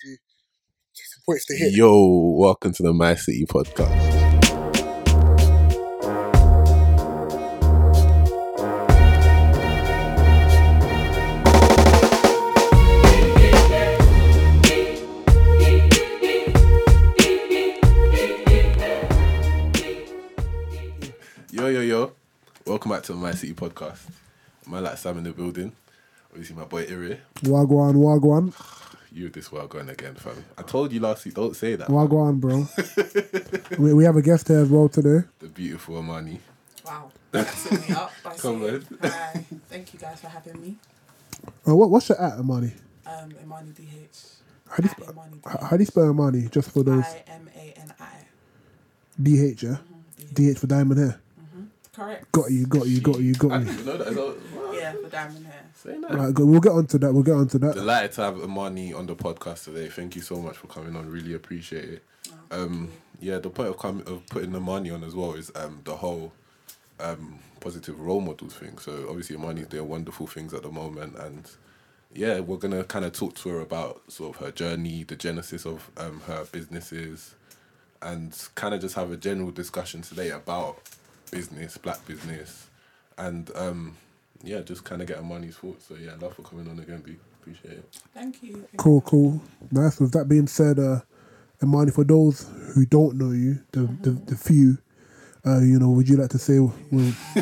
some points to hit. Yo, welcome to the My City podcast. Yo, yo, yo. Welcome back to the My City podcast. Man like Sam in the building. Obviously, my boy Iri. Wagwan, wagwan, You with this well going again, fam. I told you last week, don't say that. wagwan, bro. we, we have a guest here as well today. The beautiful Amani. Wow. Setting me up by Come saying, on. Hi. Thank you guys for having me. Uh, what, what's your at, Amani? Um, Imani DH. How do you, At sp- Imani how, how do you spell Amani? Just for those I M A N I. DH, yeah? DH for diamond hair. Correct. Got you, got you, got you, I got didn't you. know that. Is that what? Yeah, for diamond hair. Say that. Right, good. We'll get onto that. We'll get onto that. Delighted to have Amani on the podcast today. Thank you so much for coming on. Really appreciate it. Um, yeah, the point of coming of putting Amani on as well is um the whole um positive role models thing. So obviously Amani's doing wonderful things at the moment, and yeah, we're gonna kind of talk to her about sort of her journey, the genesis of um her businesses, and kind of just have a general discussion today about business, black business, and um yeah, just kind of get Amani's thoughts. So yeah, love for coming on again, B. Appreciate it. Thank you. Thank Cool, cool. Nice. With that being said, uh, Amani, for those who don't know you, the the, the few, uh, you know, would you like to say? Well,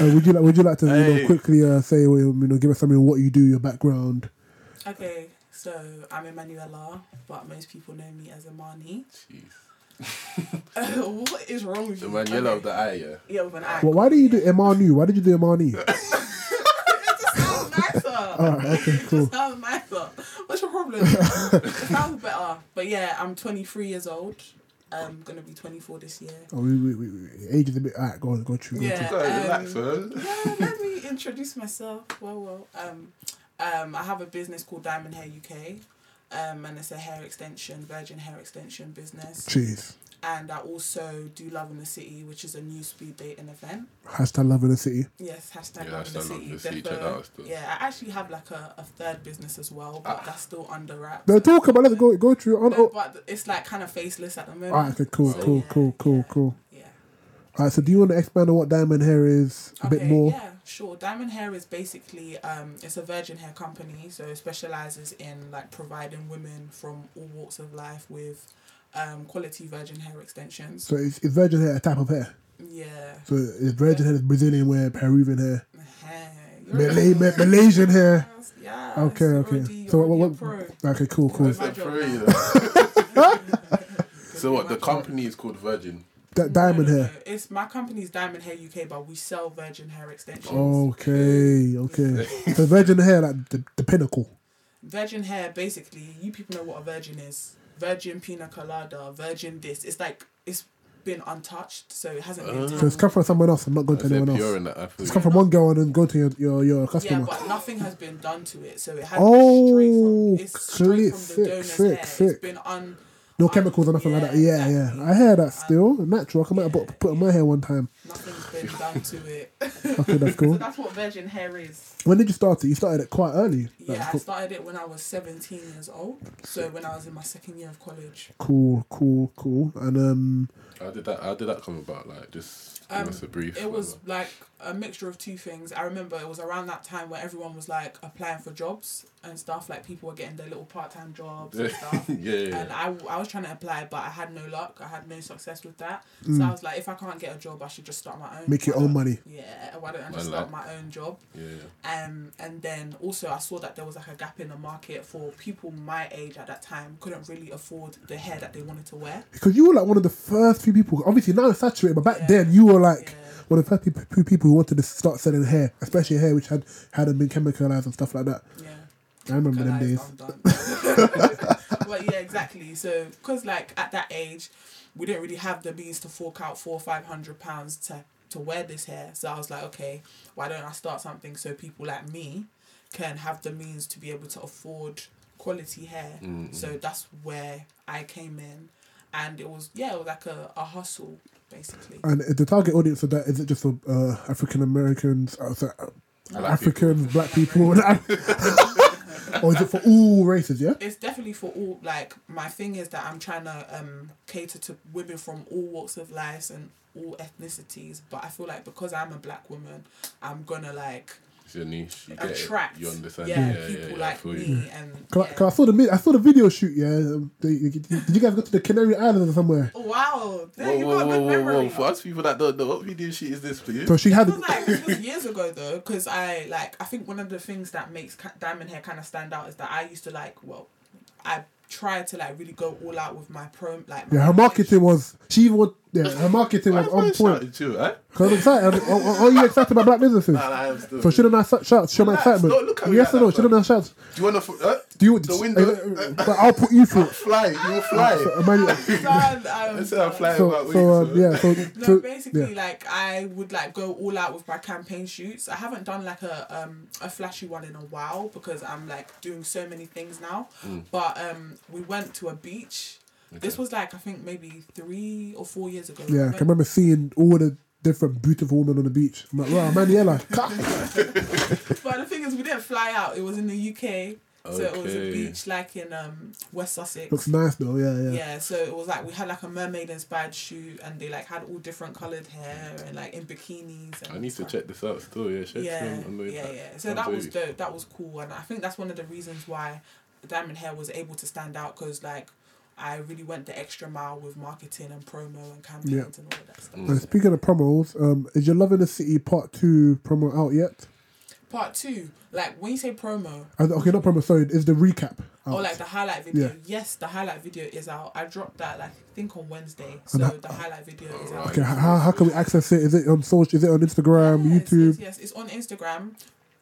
uh, would you like? Would you like to you know, quickly uh, say, well, you know, give us something what you do, your background? Okay, so I'm Emanuela, but most people know me as Imani. Jeez. what is wrong with The you? man yellow Okay. of the eye, yeah. Yeah, with an eye. Well, why do you do Imani? Why did you do Imani? It just sounds nicer. Alright, okay, It cool. just sounds nicer. What's your problem? it sounds better. But yeah, I'm 23 years old. I'm gonna be 24 this year. Oh, we, we, we, we, age is a bit. Alright, go on, go through. Go Yeah. through. Go um, relax, man. Yeah, let me introduce myself. Well, well, um, um, I have a business called Diamond Hair UK, um, and it's a hair extension, virgin hair extension business. Jeez. And I also do Love in the City, which is a new speed dating event. Hashtag love in the city. Yes, hashtag Yeah, Love in the City. the City, check Defo. that out still. Yeah, I actually have like a, a third business as well, but Ah. that's still under wraps. No, talk about. Let's go. Go through. On, No, oh. but it's like kind of faceless at the moment. Alright, okay, cool, So, cool, yeah, cool, cool, yeah, cool. Yeah. Alright, so do you want to expand on what diamond hair is a bit more? Yeah, sure. Diamond Hair is basically um, it's a virgin hair company, so it specializes in like providing women from all walks of life with um, quality virgin hair extensions. So is, is virgin hair a type of hair? Yeah. So is virgin hair is Brazilian hair, Peruvian hair, Hey, Malay, Ma- Malaysian hair? Yes, yes, Okay, you're okay. already- So you're what? what, pro. okay, cool, cool. That's my a job free, now. yeah. So what? The company is called Virgin. That diamond No, no, hair. no. It's my company's Diamond Hair UK, but we sell virgin hair extensions. Okay, okay. so virgin hair, like the, the pinnacle. Virgin hair, basically, you people know what a virgin is. Virgin pina colada, virgin this. It's like it's been untouched, so it hasn't been. So it's come from someone else and not going to anyone else. in that. It's come from one girl and then go to your your, your Yeah, customer. but nothing has been done to it, so it has Oh, been straight from oh, it's straight from the donor's sick, hair. sick. It's been un. No chemicals or nothing like that. Yeah, yeah. I hear that still. Natural. I can might have put in my hair one time. Nothing's been done to it. Okay, that's cool. so that's what virgin hair is. When did you start it? You started it quite early. Like, Yeah, I started it when I was 17 years old. So when I was in my second year of college. cool, cool, cool. And um, How did that? How did that come about? Like, just give Um, us a brief. It was whatever. like a mixture of two things. I remember it was around that time where everyone was like applying for jobs and stuff. Like people were getting their little part time jobs and stuff. yeah, yeah. And I, I was trying to apply, but I had no luck. I had no success with that. Mm. So I was like, if I can't get a job, I should just start my own. Make your own money. Yeah, why don't I Man just start my own job? yeah, yeah. Um, and then also I saw that there was like a gap in the market for people my age at that time couldn't really afford the hair that they wanted to wear. because you were like one of the first few people. Obviously now it's saturated, but back Yeah. then you were like Yeah. one of the first people, few people who wanted to start selling hair, especially hair which had hadn't been chemicalized and stuff like that. Yeah. I remember them days. But yeah, exactly. So, because like at that age, we didn't really have the means to fork out four or five hundred pounds to to wear this hair. So I was like, okay, why don't I start something so people like me can have the means to be able to afford quality hair. Mm, So that's where I came in, and it was yeah, it was like a, a hustle basically. And the target audience of that is it just for uh, African Americans, uh, sorry, uh, Black Africans, black people? or is it for all races? Yeah. it's definitely for all like my thing is that i'm trying to um cater to women from all walks of life and all ethnicities but i feel like because i'm a black woman i'm gonna like It's your niche. You get attract it. You understand? yeah, Yeah, yeah, people yeah, I like me you. and Cause, I- I saw the I saw the video shoot. Yeah, Um, did you guys go to the Canary Islands or somewhere? wow there Whoa, you whoa, got a whoa, good whoa, memory whoa! For us people that don't know, what video sheet is this for you? So she had. This was like this was years ago though, because I like I think one of the things that makes diamond hair kind of stand out is that I used to like well, I tried to like really go all out with my pro like my Yeah, her marketing was. She even. Want- Yeah, her marketing was on point. shouting to you, eh? I'm excited. Are, are- are you excited about black businesses? Nah, nah, I'm still. So shouldn't I shout? Show my Relax, excitement. don't look at me Yes like or no? that, Shouldn't I shout? Do you want to? Uh, Do you? The window. uh, but I'll put you through. fly. You will fly. So, Emmanuel- Son, um, I said I'm flying so, about so um, yeah. So, No, so basically, yeah. like I would like go all out with my campaign shoots. I haven't done like a um a flashy one in a while because I'm like doing so many things now. Mm. But um, we went to a beach. This was like I think maybe three or four years ago. We Yeah, I can remember seeing all the different beautiful women on the beach. I'm like, wow, Maniela. But the thing is, we didn't fly out. It was in the UK. So it was a beach like in um West Sussex. Looks nice though. Yeah, yeah. yeah, so it was like we had like a mermaid inspired shoot, and they like had all different colored hair and like in bikinis. And I need to check this out still. Yeah, check Yeah, some on the way yeah, back. yeah. So Sounds that was wavy. dope. That was cool, and I think that's one of the reasons why Diamond Hair was able to stand out because like I really went the extra mile with marketing and promo and campaigns Yeah. and all of that stuff. Mm. And speaking of promos, um, is your Love in the City Part Two promo out yet? Part two, like when you say promo, okay, not promo. Sorry, is the recap out? or like the highlight video. Yeah. Yes, the highlight video is out. I dropped that like I think on Wednesday. So that- the highlight video is out. okay, how, how can we access it? Is it on social? Is it on Instagram, Yes, YouTube? Yes, yes, it's on Instagram.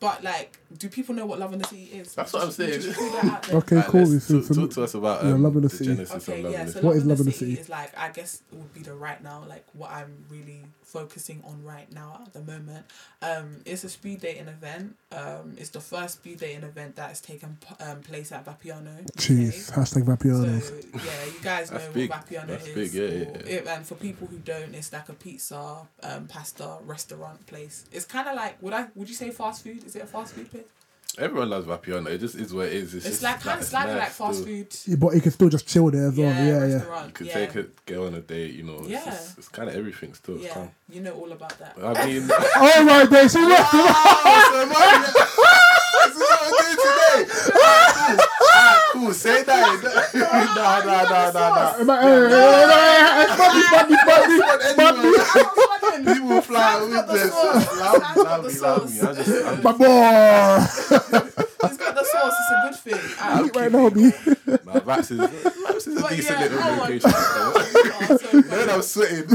But like, do people know what Love in the City is? That's what I'm saying. just put that out there. Okay, Right, cool. let's It's- talk, it's- to us about yeah, um, Love in the the City. genesis Okay, of Love yeah. in the So City. What love in the in the city, City? is like I guess it would be the right now, like what I'm really focusing on right now at the moment. Um, it's a speed dating event. Um, it's the first speed dating event that's taken p- um, place at Vapiano. Jeez, hashtag Vapianos. So yeah, you guys know That's what big. Vapiano That's is. big, yeah, yeah, yeah. it- and for people who don't, it's like a pizza, um, pasta restaurant place. It's kind of like would I would you say fast food? Is it a fast food place? Everyone loves Vapiano. It just is what it is. It's, It's just like kind of slightly nice like fast still. food. Yeah, but you can still just chill there as well. Yeah, Yeah, yeah. You could yeah. take it, go on a date. You know, it's, Yeah. just, it's kind of everything still. Yeah, calm. you know all about that. I mean, Oh my days, she left. Oh, so man, this is what we're doing today. Ah, cool. Say that. nah, nah, nah, nah, nah. Am I- hey, hey, hey, hey, Bobby, Bobby, Bobby, People fly Sam's the with this. sauce. Love, got the me, love me. I sauce. just, I'm, my boy. He's got the sauce. It's a good thing. Ah, I'm Right now, B. Nah, Vax is, Vax is a But decent yeah, little my location. oh, Then. I'm sweating.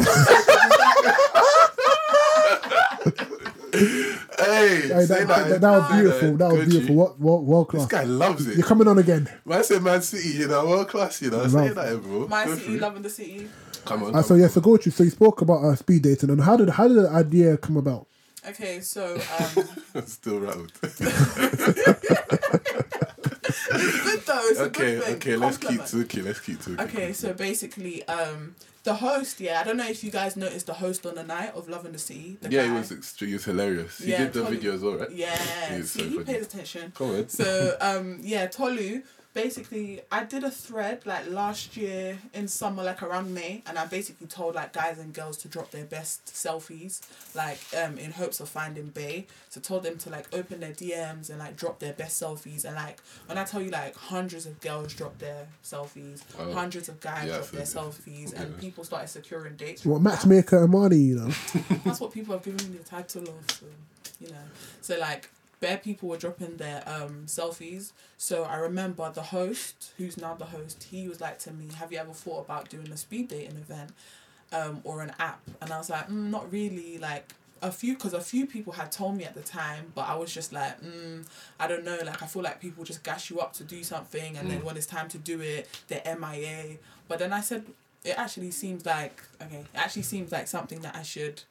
hey, Hey, that, that, that, that. was beautiful. That was Good, beautiful. G. What, what, world This guy loves it. You're coming on again. Man said Man City, you know, world class, you know. Love. Say that, bro. My Go city, for loving the city. Come on. Uh, so yeah, so go to so you spoke about uh, speed dating and how did how did the idea come about? Okay, so um. Still rattled. it's good though. It's a okay, good okay, let's keep Compliment. talking. Let's keep talking. Okay, so basically, um, the host, yeah, I don't know if you guys noticed the host on the night of Love in the City. The yeah, guy. it was extreme. He was hilarious. He Yeah, did the totally. video as well, right? Yeah, He's so he funny. pays attention. Come on. So um yeah, Tolu. Basically, I did a thread like last year in summer, like around May, and I basically told like guys and girls to drop their best selfies, like um in hopes of finding Bay. So told them to like open their DMs and like drop their best selfies, and like when I tell you like hundreds of girls dropped their selfies, Oh. hundreds of guys Yeah, I dropped their feel selfies, and people started securing dates. What from matchmaker Amani, you know? That's what people have given me the title of, so, you know. So like, bare people were dropping their um selfies. So I remember the host, who's now the host, he was like to me, "Have you ever thought about doing a speed dating event, um, or an app?" And I was like, mm, "Not really." Like a few, because a few people had told me at the time, but I was just like, mm, I don't know. Like I feel like people just gas you up to do something, and then when it's time to do it, they're MIA. But then I said, it actually seems like okay, it actually seems like something that I should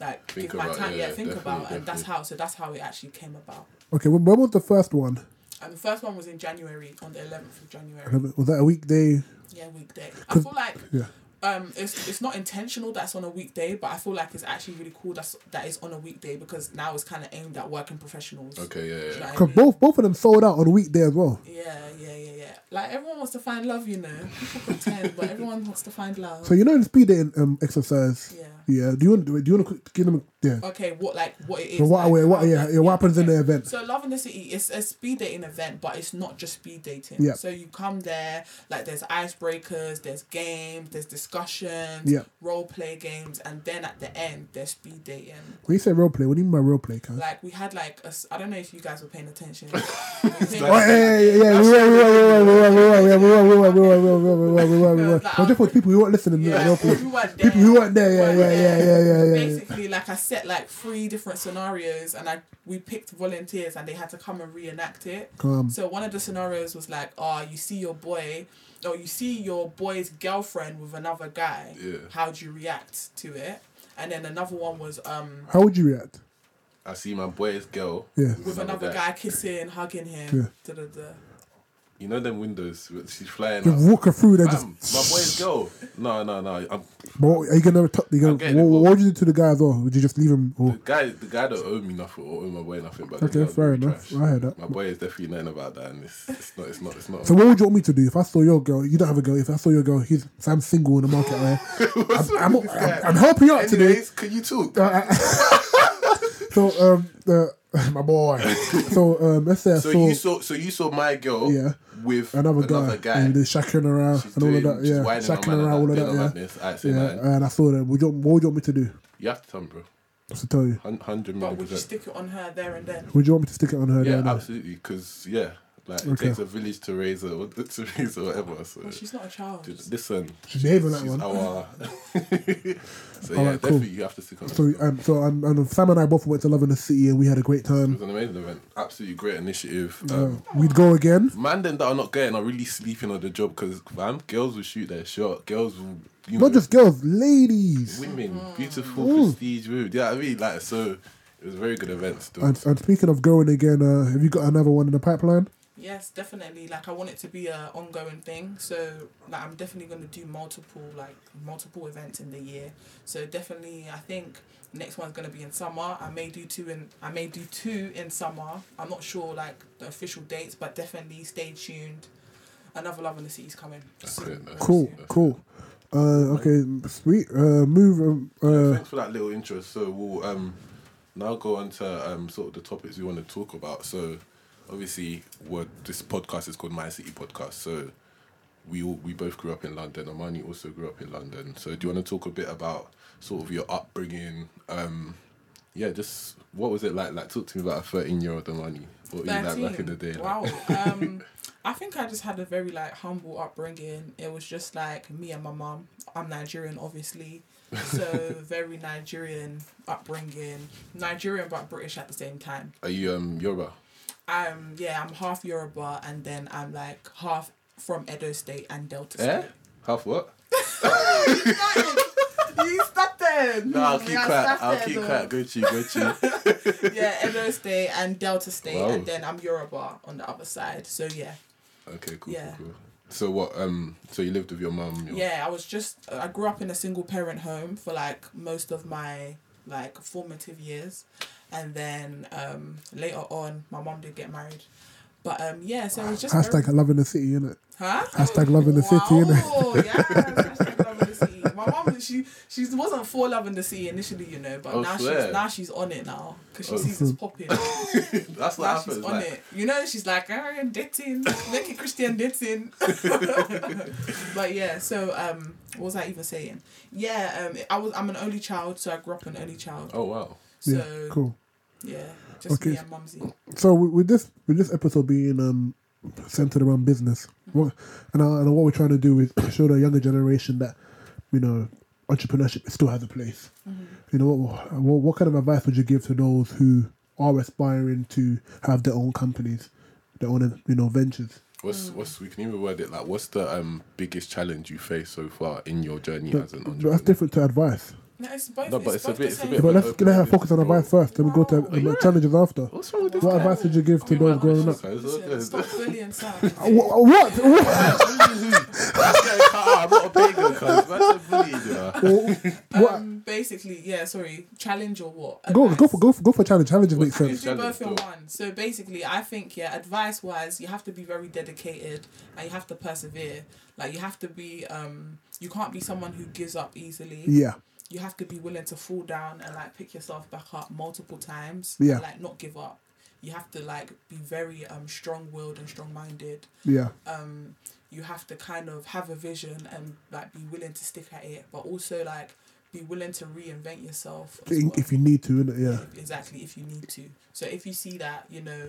like Think give my about, time, yeah, yeah, think definitely, about, and that's how. So that's how it actually came about. Okay, when, when was the first one? And the first one was in January, on the eleventh of January. Was that a weekday? Yeah, weekday. I 'Cause- feel like Yeah. Um, it's it's not intentional that's on a weekday, but I feel like it's actually really cool that's that is on a weekday because now it's kind of aimed at working professionals. Okay, yeah, Do you know yeah. what I Because mean? both both of them sold out on a weekday as well. Yeah, yeah, yeah, yeah. Like everyone wants to find love, you know. People pretend, but everyone wants to find love. So you know in speed dating um, exercise. Yeah. Yeah. Do you want do you want to give them? Yeah. Okay, what like what it is? So what? like, what? how- Yeah. yeah what happens in the event? So Love in the City is a speed dating event, but it's not just speed dating. Yeah. So you come there, like there's icebreakers, there's games, there's discussions, Yeah. role play games, and then at the end there's speed dating. When you say role play, what do you mean by role play, cuz? Like we had like a s- I don't know if you guys were paying attention. We played- Oh, yeah, yeah, yeah, yeah, we were, we were, we were, we were, we were, we were, we were, we were, we were, we were, we were, we were, we were. Like, But just for people who weren't listening, Yeah, role play. we weren't People there. who weren't there, yeah, Weren't yeah, yeah, there. yeah, yeah, yeah. Basically, like I set like three different scenarios, and I we picked volunteers, and they had to come and reenact it. Come. So one of the scenarios was like, oh, you see your boy, or you see your boy's girlfriend with another guy. Yeah. How do you react to it? And then another one was um How would you react? I see my boy's girl. Yeah. with another guy kissing, hugging him. Yeah. Da, da, da. You know them windows. She's flying. Just Up. walk her through there, just. My boy's girl. No, no, no. I'm, But what- are you gonna? T- you gonna what, it, what would you do to the guy as well? Would you just leave him? the guy, the guy don't owe me nothing or owe my boy nothing. But Okay, fair enough. trash. I heard that. My boy is definitely nothing about that, and it's, it's not. It's not. It's not. so, what would you want me to do if I saw your girl? You don't have a girl. If I saw your girl, he's so I'm single in the market. Right? I'm, I'm, I'm, I'm helping you out today. Anyways, can you talk? Uh, uh, so um, the my boy. So um, let's say I So saw you saw. So you saw my girl. Yeah. With another, another, guy, guy. and they're shaking around She's and all of doing- that. she's Yeah, whining on shaking man and around all of doing that. on Yeah, madness. Alright, say yeah. nothing. And I saw them. Would you, what would you want me to do? You have to tell me, bro. What's to tell you? Hun- Hundred But million would you stick it on her there and then? Would you want me to stick it on her? Yeah, there absolutely. Because yeah, like it takes a village to raise a to raise or whatever. So Well, she's not a child. Dude, listen, She's behaving like she's one. our. so yeah, Alright, cool. definitely you have to stick on. So it. um, so um, and Sam and I both went to Love in the City and we had a great time. It was an amazing event. Absolutely great initiative. Uh, Um, we'd go again. man, then that are not getting are really sleeping on the job because man, girls will shoot their shot. Girls will, you Not know, just girls, ladies. women, beautiful, Mm. prestige women. Yeah, I mean, like so. It was a very good event. Still. And, and speaking of going again, uh, have you got another one in the pipeline? Yes, definitely. Like I want it to be a ongoing thing. So like I'm definitely gonna do multiple like multiple events in the year. So definitely I think next one's gonna be in summer. I may do two in I may do two in summer. I'm not sure like the official dates, but definitely stay tuned. Another Love in the City's coming. Soon, it, that's very Cool, soon. cool. Uh, okay, sweet. Uh, move. Um, Yeah, uh, thanks for that little intro. So we'll um now go on to um sort of the topics we want to talk about. So obviously, what this podcast is called My City Podcast. So we all, we both grew up in London. Amani also grew up in London. So do you want to talk a bit about sort of your upbringing? Um, yeah, just what was it like? Like talk to me about a thirteen year old Amani. What were you like back in the day? 13. like? Wow. Um, I think I just had a very like humble upbringing. It was just like me and my mom. I'm Nigerian, obviously, so very Nigerian upbringing. Nigerian but British at the same time. Are you um Yoruba? Um, yeah, I'm half Yoruba and then I'm like half from Edo State and Delta Eh? State. Half what? you started. No, I'll keep Yeah, quiet. I'll keep quiet. Go to you. Go to you. Yeah, Edo State and Delta State, Wow. and then I'm Yoruba on the other side. So yeah. Okay, cool, Yeah. cool, cool. So what? Um, so you lived with your mum? Your, Yeah, I was just I grew up in a single parent home for like most of my like formative years, and then um later on my mom did get married, but um yeah, so it was just hashtag very, love in the city, innit? huh? Hashtag love in the city, innit? Oh My mom she she wasn't for love in the Sea initially, you know, but Oh, now swear. she's now she's on it now because she Oh. sees it's popping. That's what now she's happens. on Like, it. You know, she's like, oh, dating, make it Christian dating. but yeah, so um, what was I even saying? Yeah, um, I was I'm an only child, so I grew up an only child. oh wow. So yeah, cool. yeah, just Okay. me and mumsy. So with with this with this episode being um centered around business, what and, uh, and what we're trying to do is show the younger generation that you know entrepreneurship still has a place. You know what, what what kind of advice would you give to those who are aspiring to have their own companies, their own you know ventures? What's what's we can even word it like? What's the um biggest challenge you face so far in your journey But, as an entrepreneur? that's different to advice. No, it's both. No, but it's, it's a both bit- it's a bit but let's let her focus on advice control. first, then we go to Wow. the challenges after. What's wrong with this What advice did you give to those my growing up? Guys, Listen, okay. Stop bullying Sam. What? What? That's getting cut out. I'm not a pagan, cuz. That's a bully. What? Um, basically, yeah. Sorry, challenge or what? Go, go for, go for, go for challenge. Challenges make sense. do both in one. So basically, I think yeah, advice wise, you have to be very dedicated and you have to persevere. Like you have to be, um, you can't be someone who gives up easily. Yeah, You have to be willing to fall down and like pick yourself back up multiple times. Yeah. And, like not give up. You have to like be very um strong willed and strong minded. yeah, Um, you have to kind of have a vision and like be willing to stick at it, but also like be willing to reinvent yourself. well. if you need to, yeah. Exactly if you need to so if you see that you know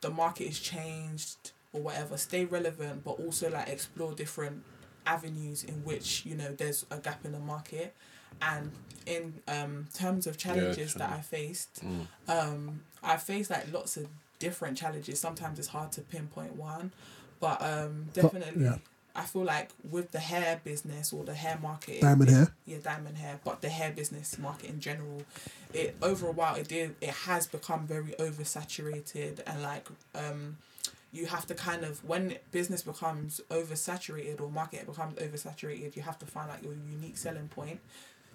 the market is changed or whatever stay relevant but also like explore different avenues in which you know there's a gap in the market and in um terms of challenges that i faced Mm. um i faced like lots of different challenges sometimes it's hard to pinpoint one but um definitely yeah. i feel like with the hair business or the hair market Diamond it- hair. yeah diamond hair but the hair business market in general it over a while it did it has become very oversaturated and like um you have to kind of when business becomes oversaturated or market becomes oversaturated you have to find out your unique selling point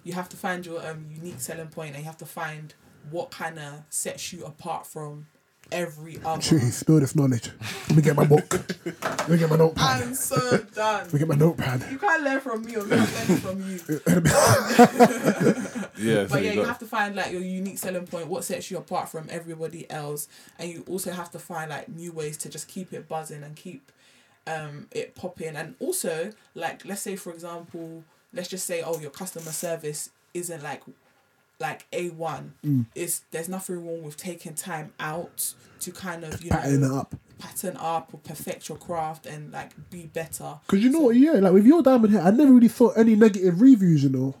you have to find your um unique selling point and you have to find what kind of sets you apart from every other Jeez, spill this knowledge. Let me get my book. Let me get my notepad. i'm so done Let me get my notepad. you can't learn from me or me learn from you Yeah, so But yeah, you you have to find like your unique selling point, what sets you apart from everybody else, and you also have to find like new ways to just keep it buzzing and keep um it popping. And also, like let's say for example, let's just say oh your customer service isn't like like A one. Mm. It's there's nothing wrong with taking time out to kind of you Pattern know up. pattern up or perfect your craft and like be better. Because you know what, yeah, like with your diamond hair, I never really saw any negative reviews, you know.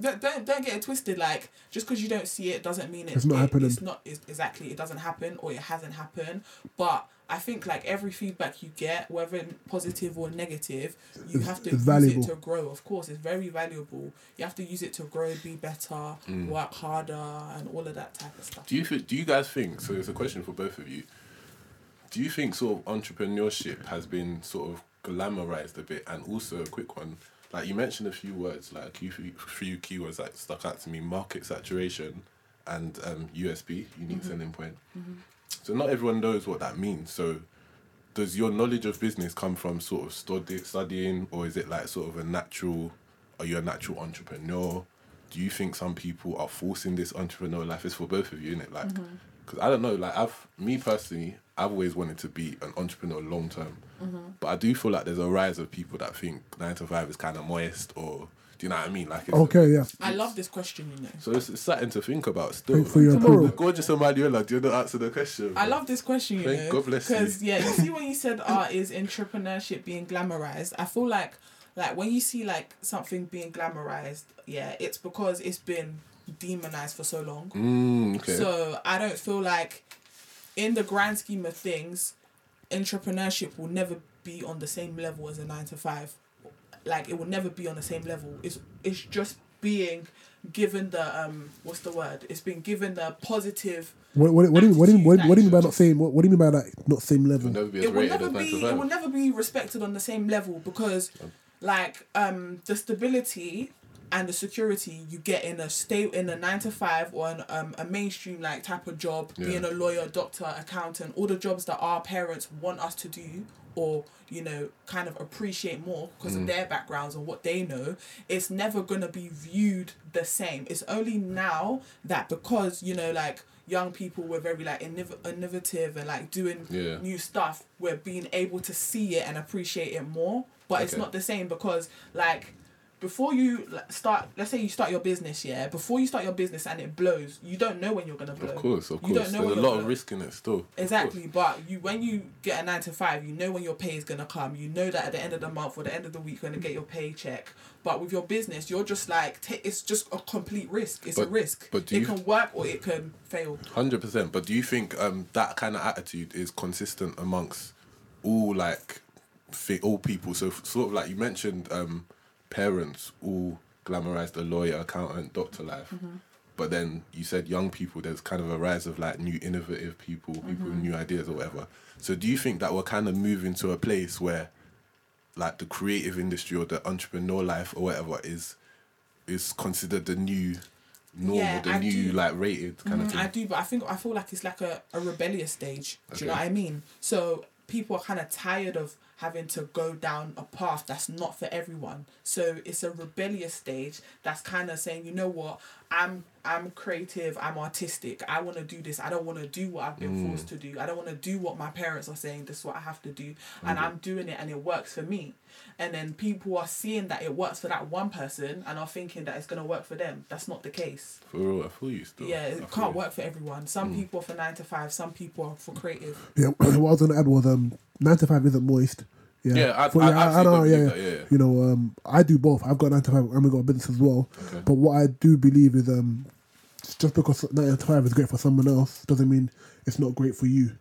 Don't, don't don't get it twisted. Like just because you don't see it doesn't mean it, It's not it- happening. It's not it's, exactly. It doesn't happen or it hasn't happened. But I think like every feedback you get, whether positive or negative, you It's- have to it's use valuable. it to grow. Of course, it's very valuable. You have to use it to grow, be better, mm. work harder, and all of that type of stuff. Do you thi- do you guys think so? It's a question for both of you. Do you think sort of entrepreneurship has been sort of glamorized a bit, and also a quick one, like you mentioned a few words, like a few, few keywords that stuck out to me: market saturation and um, USP, unique mm-hmm. selling point. Mm-hmm. So not everyone knows what that means. So does your knowledge of business come from sort of study, studying, or is it like sort of a natural? Are you a natural entrepreneur? Do you think some people are forcing this entrepreneur life? It's for both of you, isn't it? Like, mm-hmm. because I don't know. Like, I've me personally, I've always wanted to be an entrepreneur long term, mm-hmm. but I do feel like there's a rise of people that think nine to five is kind of moist, or do you know what I mean? Like, it's Okay, yeah. I love this question. You know, so it's, it's something to think about still. Thanks for your Like, approval. gorgeous Emanuela, do you not answer the question? I love this question. You Thank- know, God bless you. because yeah, you see when you said art is entrepreneurship being glamorized. I feel like like when you see like something being glamorized, yeah, it's because it's been demonized for so long. Mm, okay. So I don't feel like, in the grand scheme of things, entrepreneurship will never be on the same level as a nine to five. Like it will never be on the same level. It's it's just being given the um what's the word? It's been given the positive. What, what, what, do you, what, do you, what, what do you mean by not same? What, what do you mean by that? Not same It'll level. never be It will never be. It will never be respected on the same level because, like, um, the stability and the security you get in a state in a nine to five or an, um, a mainstream like type of job, Yeah. being a lawyer, doctor, accountant, all the jobs that our parents want us to do or you know kind of appreciate more because Mm. of their backgrounds and what they know it's never going to be viewed the same it's only now that because you know like young people were very like innov- innovative and like doing Yeah. new stuff we're being able to see it and appreciate it more but it's not the same because like before you start let's say you start your business yeah before you start your business and it blows you don't know when you're gonna blow Of course, of You course. There's a lot of risk in it still. Exactly, but you when you get a nine to five, you know when your pay is gonna come. You know that at the end of the month or the end of the week, you're gonna get your paycheck. But with your business, you're just like ta it's just a complete risk. It's a risk. but do it can work or it can fail. Hundred percent. But do you think um, that kind of attitude is consistent amongst all like all people? So sort of like you mentioned, um, parents all glamorized the lawyer, accountant, doctor life. Mm-hmm. But then you said young people, there's kind of a rise of like new innovative people, people Mm-hmm. with new ideas or whatever. So do you think that we're kind of moving to a place where like the creative industry or the entrepreneur life or whatever is is considered the new normal, Yeah, the I new do. like rated kind of Mm, thing? I do, but I think I feel like it's like a, a rebellious stage. Do you know what I mean? So people are kind of tired of having to go down a path that's not for everyone. So it's a rebellious stage that's kind of saying, you know what, I'm I'm creative, I'm artistic, I want to do this. I don't want to do what I've been mm. forced to do. I don't want to do what my parents are saying. This is what I have to do, and mm. I'm doing it, and it works for me. And then people are seeing that it works for that one person, and are thinking that it's gonna work for them. That's not the case. For real, I feel you still. Yeah, it can't you. work for everyone. Some people are for nine to five, some people are for creative. Yeah, what I was gonna add was um nine to five isn't moist. Yeah, Yeah, I- For- I I, actually know, don't yeah, yeah. that, yeah, yeah. You know, um, I do both. I've got nine to five and we've got a business as well. Okay. But what I do believe is um, just because nine to five is great for someone else doesn't mean it's not great for you.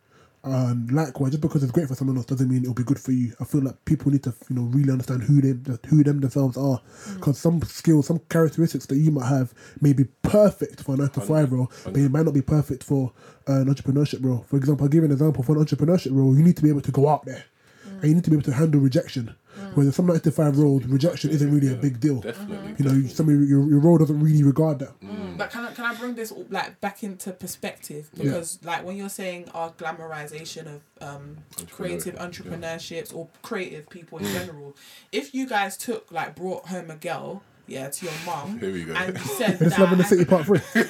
And likewise, just because it's great for someone else doesn't mean it'll be good for you. I feel like people need to, you know, really understand who they, who them themselves are, mm. because some skills, some characteristics that you might have may be perfect for a nine to five role, but it might not be perfect for uh, an entrepreneurship role. For example, I'll give an example. For an entrepreneurship role, you need to be able to go out there, mm. and you need to be able to handle rejection. Mm. Whereas some nine to five roles, rejection isn't really a big deal. Definitely. You know, you- some of your, your role doesn't really regard that. But can I, can I bring this all, like back into perspective? Because like when you're saying our glamorization of um, creative entrepreneurships or creative people in general, if you guys took like brought home a girl. Yeah, to your mum. Here we go. And you said It's that. Love in the City Part Three.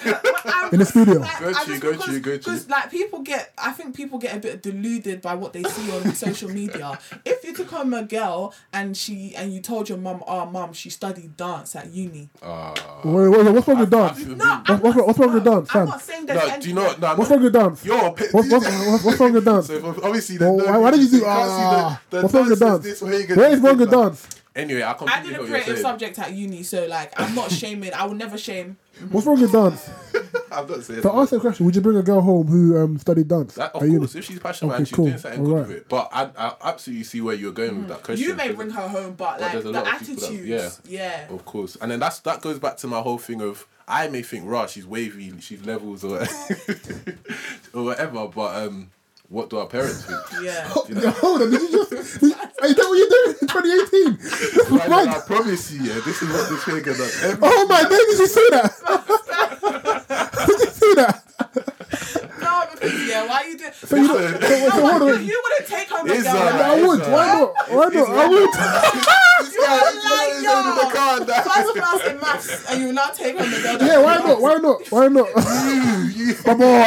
In the studio. Like, Go I to, just- go to, because- go to. Because like people get, I think people get a bit deluded by what they see on social media. If you took home a girl and she and you told your mum, "Oh, mum, she studied dance at uni." Ah. Wait, wait, wait, what's wrong with dance? I've- No, I've- I'm what's not- wrong- what's wrong with no, dance, I'm Sam? not saying there's No, do you anything- know? No, What's no. wrong with dance? You're a pit. What's, what's, what's, what's wrong with dance? So if- obviously, Well, the why, why did you do? you can't see Ah, the, the what's wrong with dance dance? is this way, you get What is wrong with dance? Anyway, I I completely did a what creative subject at uni, so like I'm not shaming. I will never shame. What's wrong with dance? I'm not saying To answer the question, would you bring a girl home who um, studied dance? That, of at uni? course, if she's passionate Okay, and she's cool. doing something good Alright. with it. But I, I absolutely see where you're going with that question. You may bring her home, but But like there's a the lot of people that- attitudes, yeah. Of course, and then that's that goes back to my whole thing of I may think, "Rah, she's wavy, she's levels or or whatever," but um, what do our parents think? Yeah. Hold on, did you just? Did, is that what you're doing in 2018? That's Like, mad. I promise you, yeah, this is what this figure does. Every- Oh my god, did you see that? did you see that? No, because yeah, why you do? So you don't, so, so, hold you, on. you wouldn't take home a It's girl. alright. I would. It's Why not? Why not? I would. You're this guy is a in the car, liar. First class in maths, and you will not take home the girl. Yeah, why not? Why not? Why not? You. My boy.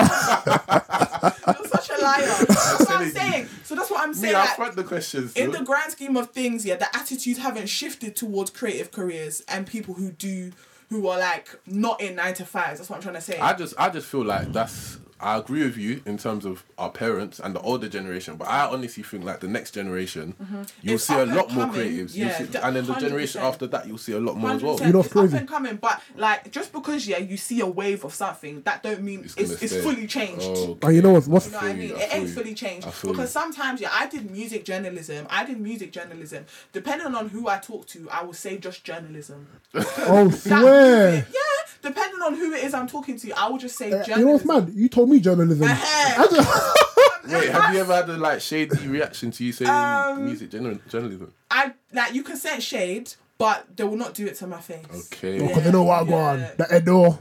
A liar. That's what I'm saying. So that's what I'm Me, saying. I like, front the questions. in the grand scheme of things, yeah, the attitudes haven't shifted towards creative careers and people who do, who are like not in nine to fives. That's what I'm trying to say. I just I just feel like that's I agree with you in terms of our parents and the older generation, but I honestly think like the next generation, you'll Mm-hmm. It's see a up and lot more creatives. Yeah, see, and then the generation after that, you'll see a lot more as well. 100%. You know what's it's up and coming, but like just because yeah you see a wave of something, that don't mean It's it's, it's, fully changed. Oh, And you know what's what's You know what I mean? you, I It ain't you. fully changed because you. sometimes yeah, I did music journalism. I did music journalism. Depending on who I talk to, I will say just journalism. oh swear. music- yeah, depending on who it is I'm talking to, I will just say Uh, journalism. you know what's mad? You told me journalism. Uh-huh. Wait, have you ever had a like shady reaction to you saying Um, music gener- journalism? I like you can send shade, but they will not do it to my face. Okay. Because they know what I go on. Yeah. The Edo.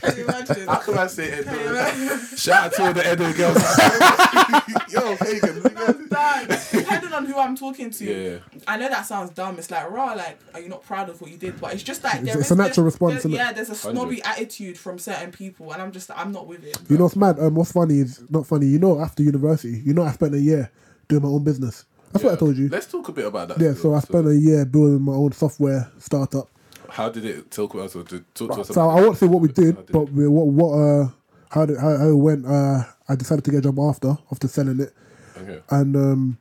Can you imagine? How can I say it? Can you imagine? Shout out to all the Edo girls. Yo, pagan. I'm done. Depending on who I'm talking to, Yeah. I know that sounds dumb. It's like, raw, like, are you not proud of what you did? But it's just like there it's is a natural response, there- isn't it? Yeah, there's a snobby Hundred. attitude from certain people, and I'm just, I'm not with it. You know what's mad? Um, what's funny is not funny. You know, after university, you know, I spent a year doing my own business. That's what I told you. Let's talk a bit about that. Yeah, so I spent a year building my own software startup. How did it talk about us? Or to, talk to us So I won't say what we did, did but we, what what uh how did how, how it went. Uh, I decided to get a job after after selling it, Okay. and um,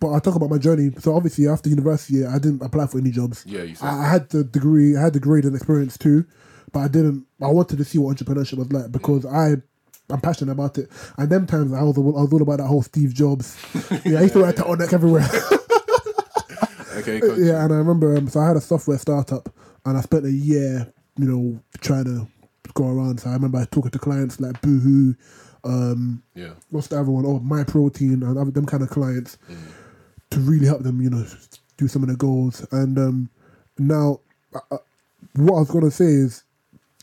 but I talk about my journey. So obviously after university, I didn't apply for any jobs. Yeah, you said. I, I had the degree, I had the grade and experience too, but I didn't. I wanted to see what entrepreneurship was like because I. I'm passionate about it, and them times I was, I was all about that whole Steve Jobs. Yeah, I used to write that on neck everywhere. Okay, yeah, and I remember, um, so I had a software startup, and I spent a year, you know, trying to go around. So I remember talking to clients like Boohoo, um, yeah. what's the other one? Oh, My Protein, and other them kind of clients to really help them, you know, do some of the goals. And um, now, uh, uh, what I was gonna say is,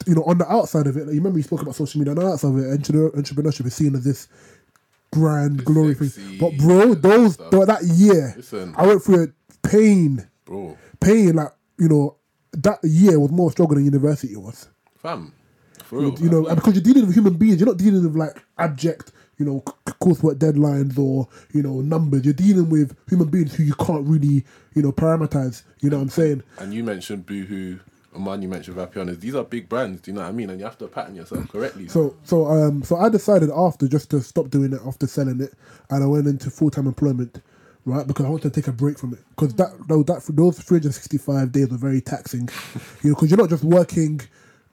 you know, on the outside of it, like, you remember you spoke about social media. On the outside of it, entrepreneurship is seen as this grand glory thing. But bro, those stuff. that year, Listen. I went through a pain, Bro, pain. Like you know, that year was more struggle than university was. fam. For real. You know, and because you're dealing with human beings, you're not dealing with like abject, you know, coursework deadlines or you know numbers. You're dealing with human beings who you can't really, you know, parameterize. You know what I'm saying? And you mentioned Boohoo, Oman, you mentioned Vapianas. These are big brands, do you know what I mean? And you have to pattern yourself correctly. So, so, um, so I decided after just to stop doing it after selling it, and I went into full time employment, right? Because I wanted to take a break from it. Because that, though, that those 365 days are very taxing, you know, because you're not just working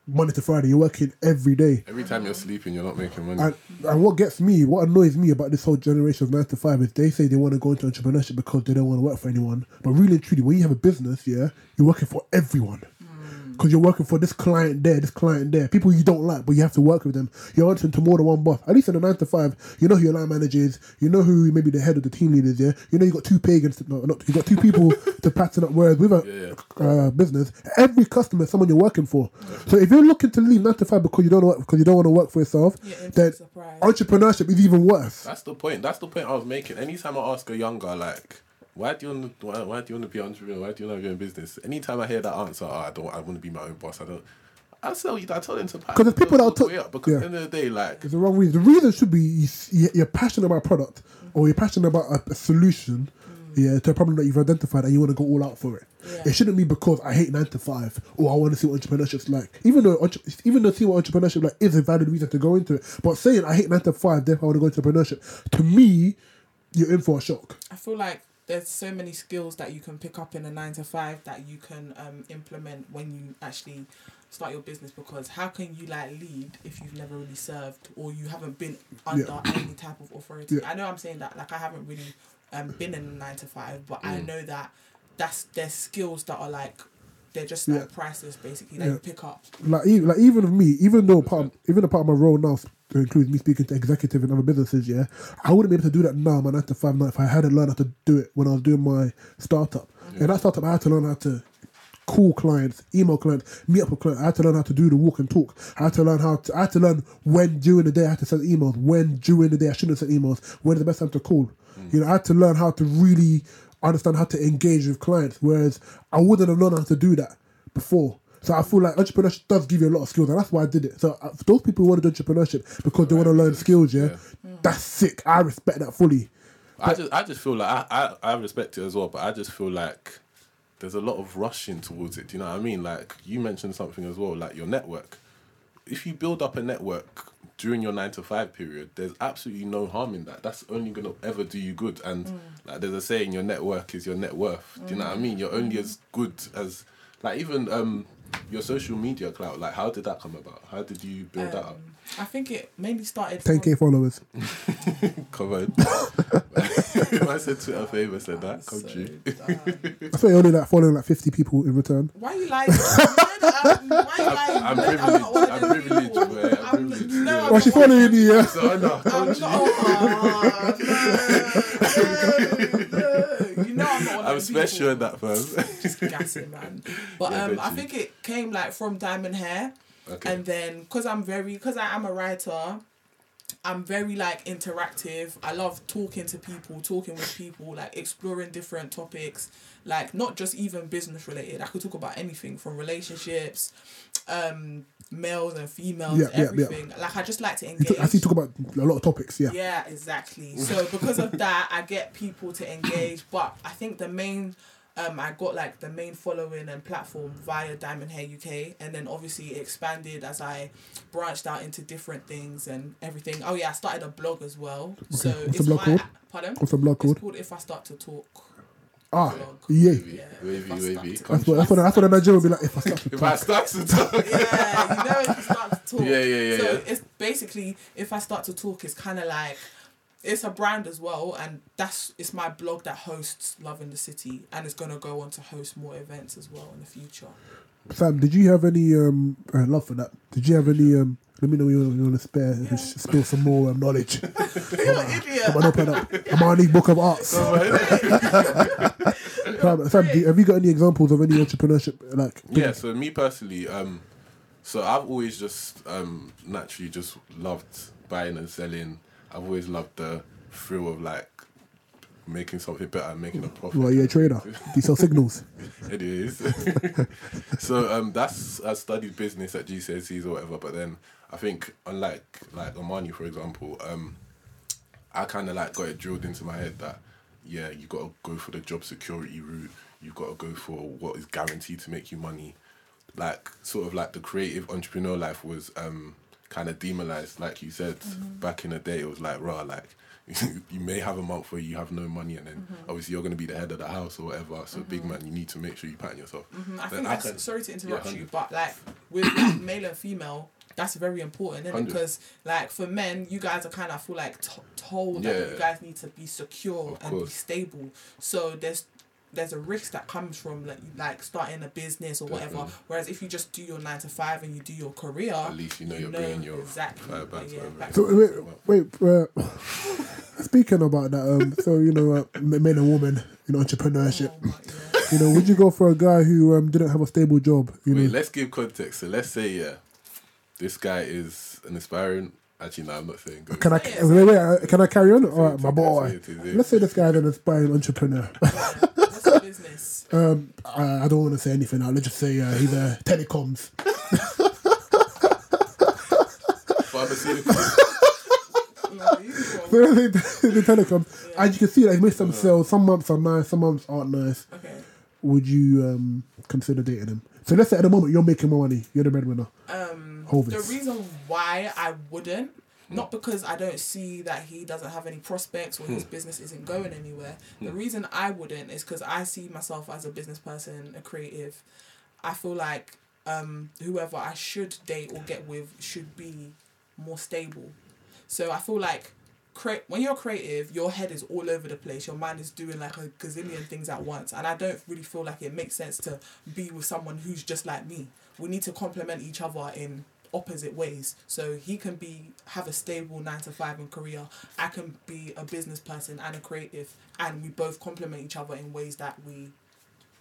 Monday to Friday, you're working every day. Every time you're sleeping, you're not making money. And, and what gets me, what annoys me about this whole generation of nine to five is they say they want to go into entrepreneurship because they don't want to work for anyone. But really and truly, when you have a business, yeah, you're working for everyone. Because you're working for this client there, this client there, people you don't like, but you have to work with them. You're answering to more than one boss. At least in a nine to five, you know who your line manager is, you know who maybe the head of the team leader is, yeah. You know you got two pagans, to, no, not you got two people to pattern up. Whereas with a uh, business, every customer is someone you're working for. So if you're looking to leave nine to five because you don't work, because you don't want to work for yourself, Yeah, then surprise. entrepreneurship is even worse. That's the point. That's the point I was making. Anytime I ask a younger, like, why do you want to, why, why do you want to be entrepreneur? Why do you want to be in business? Anytime I hear that answer, oh, I don't, I want to be my own boss. I don't. I tell you, I tell them to pattern 'Cause there's people themselves that all will the way t- up. Because yeah. at the end of the day, like, It's the wrong reason. The reason should be you s- you- you're passionate about a product or you're passionate about a, a solution, mm. yeah, to a problem that you've identified and you want to go all out for it. Yeah. It shouldn't be because I hate nine to five or I want to see what entrepreneurship's like. Even though entre- even though see what entrepreneurship like is a valid reason to go into it, but saying I hate nine to five, therefore I want to go into entrepreneurship, to me, you're in for a shock. I feel like there's so many skills that you can pick up in a nine to five that you can um, implement when you actually start your business because how can you like lead if you've never really served or you haven't been under any type of authority Yeah. i know i'm saying that like i haven't really um, been in a nine to five but i Mm. know that that's there's skills that are like they're just like Yeah. priceless basically that Yeah. you pick up like even like even of me, even though part of, even a part of my role now includes me speaking to executive and other businesses, yeah, I wouldn't be able to do that now, my nine to five now if I hadn't learned how to do it when I was doing my startup. In that startup, I had to learn how to call clients, email clients, meet up with clients. I had to learn how to do the walk and talk. I had to learn how to. I had to learn when during the day I had to send emails. When during the day I shouldn't send emails. When is the best time to call? Mm. You know, I had to learn how to really understand how to engage with clients. Whereas I wouldn't have known how to do that before. So I feel like entrepreneurship does give you a lot of skills, and that's why I did it. So uh, for those people who want to do entrepreneurship because they want to learn skills, yeah, that's sick. I respect that fully. I just, I just feel like I, I, I respect it as well, but I just feel like there's a lot of rushing towards it. Do you know what I mean? Like you mentioned something as well, like your network. If you build up a network during your nine to five period, there's absolutely no harm in that. That's only gonna ever do you good. And like there's a saying, your network is your net worth. Do you know what I mean? You're only as good as like even um your social media clout. Like how did that come about? How did you build that up? um, i think it mainly started Ten k followers. Covered. I said Twitter favor said that. Come So true. I thought you only like following like fifty people in return. Why you lying? Why you lying? I'm not privileged. I'm them privileged, people. I'm I'm- privileged. no, Yeah. I'm Oh, she not one following you, yeah. So I know. I'm not. Oh, no, no, no. You know I'm not one of I'm them special in that firm. Just gassing, man. But Yeah, um, I think it came like from Diamond Hair, Okay. and then because I'm very, because I am a writer. I'm very like interactive. I love talking to people, talking with people, like exploring different topics, like not just even business related. I could talk about anything from relationships, um, males and females, Yeah, yeah, yeah. everything. Like I just like to engage. talk, I see you talk about a lot of topics. Yeah. Yeah, exactly. So because of that, I get people to engage. But I think the main, um, I got like the main following and platform via Diamond Hair UK, and then obviously it expanded as I branched out into different things and everything. Oh yeah, I started a blog as well. So What's it's the blog my called? pardon. What's the blog It's called? called If I Start to Talk. Ah, blog. yeah. Wavy, Yeah, wavy, I wavy. start to- Come That's what that's what a Nigerian will be like. If I start to talk. If I start to talk. yeah, you know if you start to talk. Yeah, yeah, yeah, So yeah. it's basically if I start to talk, it's kind of like it's a brand as well, and that's it's my blog that hosts Love in the City, and it's gonna go on to host more events as well in the future. Sam, did you have any um uh, love for that? Did you have any um? Let me know you, you want to spare spill some more um, knowledge. You're an idiot. Come on, open up. Amani Book of Arts. Sam, Sam, do, have you got any examples of any entrepreneurship like? Yeah, so me personally, um, so I've always just um, naturally just loved buying and selling. I've always loved the thrill of like making something better, and making a profit. Well, you're a trader. Do you sell signals? It is. so um, that's I studied business at GCSEs or whatever, but then I think unlike like Amani for example, um, I kind of like got it drilled into my head that yeah, you got to go for the job security route. You've got to go for what is guaranteed to make you money. Like sort of like the creative entrepreneur life was um, kind of demonized, like you said mm-hmm. back in the day. It was like raw, like you may have a month where you have no money, and then mm-hmm. obviously you're gonna be the head of the house or whatever. So big mm-hmm. man, you need to make sure you pattern yourself. Mhm, I think that's, can- sorry to interrupt yeah, you, but like with like, male and female, that's very important, is Because like for men, you guys are kind of I feel like t- told that you guys need to be secure Of and be stable. So there's there's a risk that comes from like like starting a business or whatever. Definitely. Whereas if you just do your nine to five and you do your career, At least you know you're bringing your exactly. fire back but to yeah, back So wait, wait. Uh, speaking about that, um, so you know, uh, men and women, you know, entrepreneurship. Oh my, yeah. You know, would you go for a guy who um didn't have a stable job? You Wait, know, let's give context. So let's say yeah, this guy is an aspiring. Actually, no, I'm not saying. Go. can I Say wait, wait, uh, can I carry on? All right, my boy. say it, say it. Let's say this guy's an aspiring entrepreneur. What's your business? Um, I, I don't want to say anything now. Let's just say uh, he's a telecoms. Pharmaceutical. Yeah, you go. the telecoms, and you can see that he made some sales. Some months are nice, some months aren't nice. Okay. Would you um consider dating him? So let's say at the moment you're making more money, you're the breadwinner. Um, Hovis. the reason why I wouldn't, not because I don't see that he doesn't have any prospects or his business isn't going anywhere. The reason I wouldn't is because I see myself as a business person, a creative. I feel like um, whoever I should date or get with should be more stable. So I feel like cre- when you're creative, your head is all over the place. Your mind is doing like a gazillion things at once, and I don't really feel like it makes sense to be with someone who's just like me. We need to complement each other in opposite ways. So he can be have a stable nine to five in career. I can be a business person and a creative, and we both complement each other in ways that we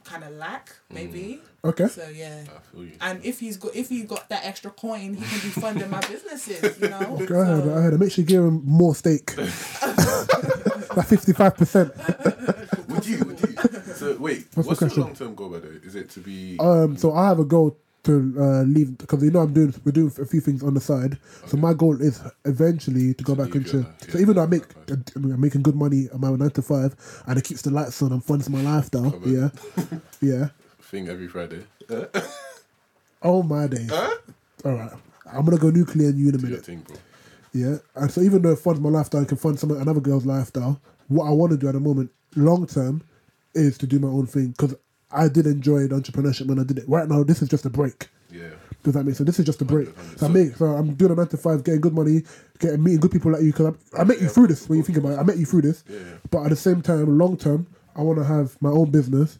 kind of lack, maybe. Okay. So yeah. I feel you. And if he's got if he got that extra coin, he can be funding my businesses. You know. Go ahead, So- go ahead. Make sure you give him more stake. like fifty-five percent. Would you? Would you? So wait, What's the what's, your question? long term goal by the way? Is it to be? Um, so I have a goal to uh, leave because you know I'm doing we're doing a few things on the side. So my goal is eventually to go To back into. your nine- So even though I make nine I'm making good money at my nine to five and it keeps the lights on and funds my lifestyle. Come. Yeah, yeah. thing every Friday. Oh my days. All right, I'm gonna go nuclear on you in a Do your minute. thing, bro. Yeah, and so even though it funds my lifestyle, it can fund some another girl's lifestyle. What I want to do at the moment, long term, is to do my own thing because I did enjoy entrepreneurship when I did it. Right now, this is just a break. Yeah. Does that make sense? This is just a break. 100, So I make, so I'm doing a nine to five, getting good money, getting meeting good people like you. Because I, I met you through this. When you think about it, I met you through this. Yeah. But at the same time, long term, I want to have my own business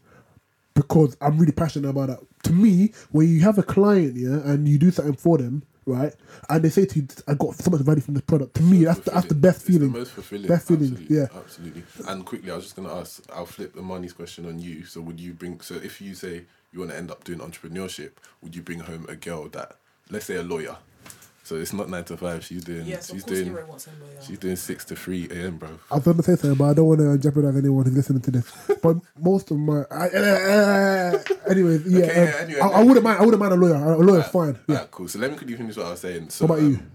because I'm really passionate about that. To me, when you have a client, yeah, and you do something for them, right, and they say to you, "I got so much value from this product." To me, that's the, that's the best It's feeling. The most fulfilling. Best feeling, Absolutely, yeah. Absolutely. And quickly, I was just gonna ask. I'll flip the money's question on you. So, would you bring? So, if you say you want to end up doing entrepreneurship, would you bring home a girl that, let's say, a lawyer? So it's not nine to five. She's doing. Yes, of she's course, doing. Hero wants a lawyer. She's doing six to three a.m., bro. I was going to say something, but I don't want to jeopardize anyone who's listening to this. But most of my, I, uh, anyways, yeah, Okay, um, yeah, anyway, I, I wouldn't mind. I wouldn't mind a lawyer. A lawyer's fine. Yeah. Alright, cool. So let me quickly finish what I was saying. So, What about you? um,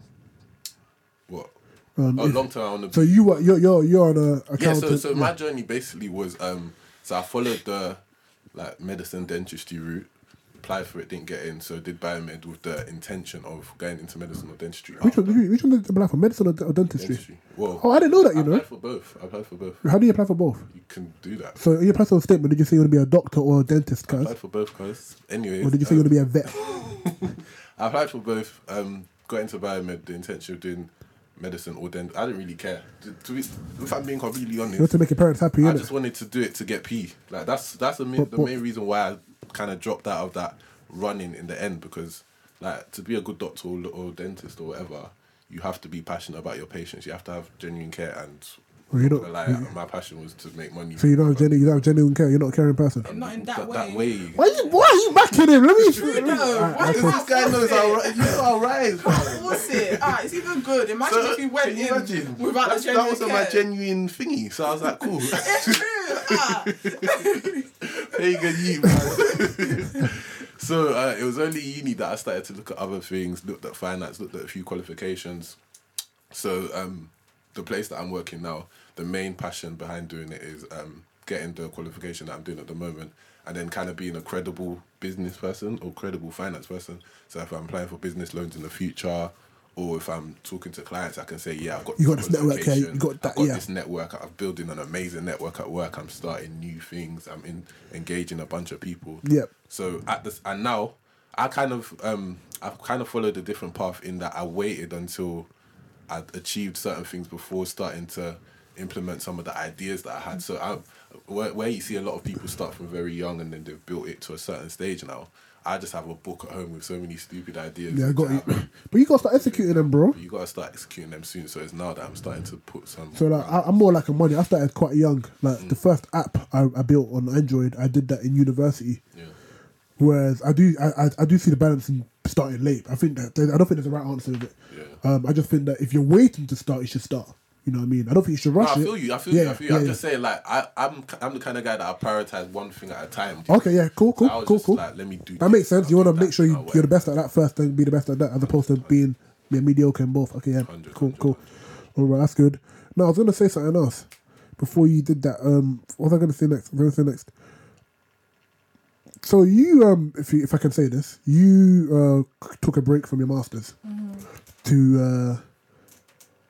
What? Um, oh, long term. I want to. so you were you're you're you're on a yeah. accountant. So, so my journey basically was um. So I followed the like medicine dentistry route. Applied for it, didn't get in, so did biomed with the intention of going into medicine or dentistry. which one? Did you, which one did you apply for? Medicine or, or dentistry? Dentistry. Well, Oh, I didn't know that. I You know. applied for both. I applied for both. How do you apply for both? You can do that. So in your personal statement, did you say you want to be a doctor or a dentist, I cuz? applied for both, cause anyway. Or did you say you want to be a vet? I applied for both. Um, got into biomed. The intention of doing medicine or dent. I didn't really care. To, to be, if I'm being completely honest, You want to make your parents happy, I innit? just wanted to do it to get P. Like that's that's the main, But- the but- main reason why I kind of dropped out of that running in the end because like to be a good doctor or, or dentist or whatever, you have to be passionate about your patients. You have to have genuine care and. Well, you not don't- gonna my passion was to make money. So you don't have genuine, you don't have genuine care. You're not a caring person. Not in that, that, way. that way. Why you? Why are you backing him? Let me. True though. Alright, Why okay. This guy knows how right. You know how right. Force it. Ah, it's even good. Imagine So, if you went can in imagine? without That's- the genuine That was care. my genuine thingy. So I was like, cool. True. Ah. Pagan you, man. so uh, it was only uni that I started to look at other things, looked at finance, looked at a few qualifications. So um, the place that I'm working now, the main passion behind doing it is um, getting the qualification that I'm doing at the moment, and then kind of being a credible business person or credible finance person. So if I'm applying for business loans in the future. Or if I'm talking to clients, I can say, "Yeah, I've got You got this network, yeah, you got that, I've got yeah. this network. I'm building an amazing network at work. I'm starting new things. I'm in engaging a bunch of people. Yep. So at this and now, I kind of um I've kind of followed a different path in that I waited until I'd achieved certain things before starting to implement some of the ideas that I had. So I, where, where you see a lot of people start from very young and then they've built it to a certain stage now. I just have a book at home with so many stupid ideas. Yeah, I got to you. But you got to start executing them, bro. You gotta start executing them soon. So it's now that I'm starting to put some. So like, I, I'm more like a money. I started quite young. Like Mm. the first app I, I built on Android, I did that in university. yeah. Whereas I do, I, I, I do see the balance in starting late. I think that I don't think there's a right answer to it. Yeah. Um, I just think that if you're waiting to start, you should start. You know what I mean? I don't think you should No, rush I it. feel you. I feel yeah, you. I feel you. I'm yeah. just saying, like, I, I'm, I'm the kind of guy that I prioritize one thing at a time. Okay, yeah, cool, So I cool, was cool, just cool. Like, let me do. That this, makes sense. I'll You want to make sure you, you're the best at that first, then be the best at that, as opposed to being yeah, mediocre in both. Okay, yeah, Hundred, cool, hundred, cool. All right, that's good. No, I was gonna say something else before you did that. Um, what was I gonna say next? What was gonna say next? So you, um, if you, if I can say this, you uh took a break from your masters to uh,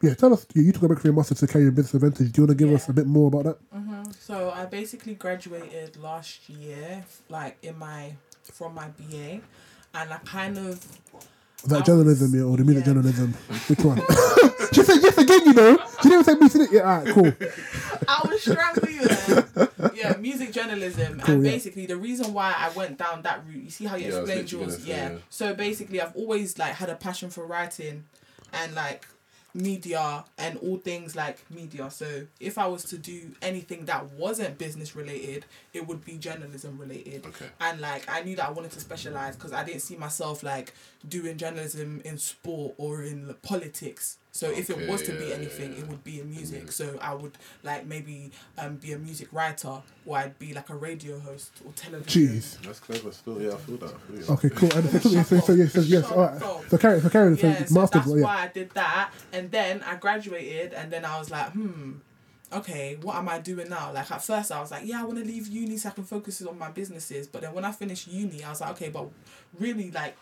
yeah. Tell us, you, you took a break from your masters to carry your business advantage. Do you want to give us a bit more about that? Mm-hmm. So I basically graduated last year, like in my from my BA, and I kind of Was that I journalism, was- yeah, or the music yeah. journalism? Which one? she said yes again, you know. She didn't say me, she didn't. Yeah, all right, cool. I was strangle you there. Yeah, music journalism, Cool, and yeah. basically the reason why I went down that route. You see how you Yeah, explained yours, gonna say, yeah. yeah. So basically, I've always like had a passion for writing, and like media and all things like media. So if I was to do anything that wasn't business related, it would be journalism related. Okay. And like I knew that I wanted to specialize because I didn't see myself like doing journalism in sport or in politics. So if it Okay, was to be anything, yeah, it would be in music. So I would like maybe um, be a music writer or I'd be like a radio host or television. Jeez. That's clever. Still, yeah, I feel that. I feel you. Okay, cool. And so, so, so, so, yes, so, yes, all right. up. So carry, so carry, so Yeah, so masters, that's yeah. why I did that. And then I graduated, and then I was like, hmm, okay, what am I doing now? Like at first, I was like, yeah, I want to leave uni so I can focus on my businesses. But then when I finished uni, I was like, okay, but really, like,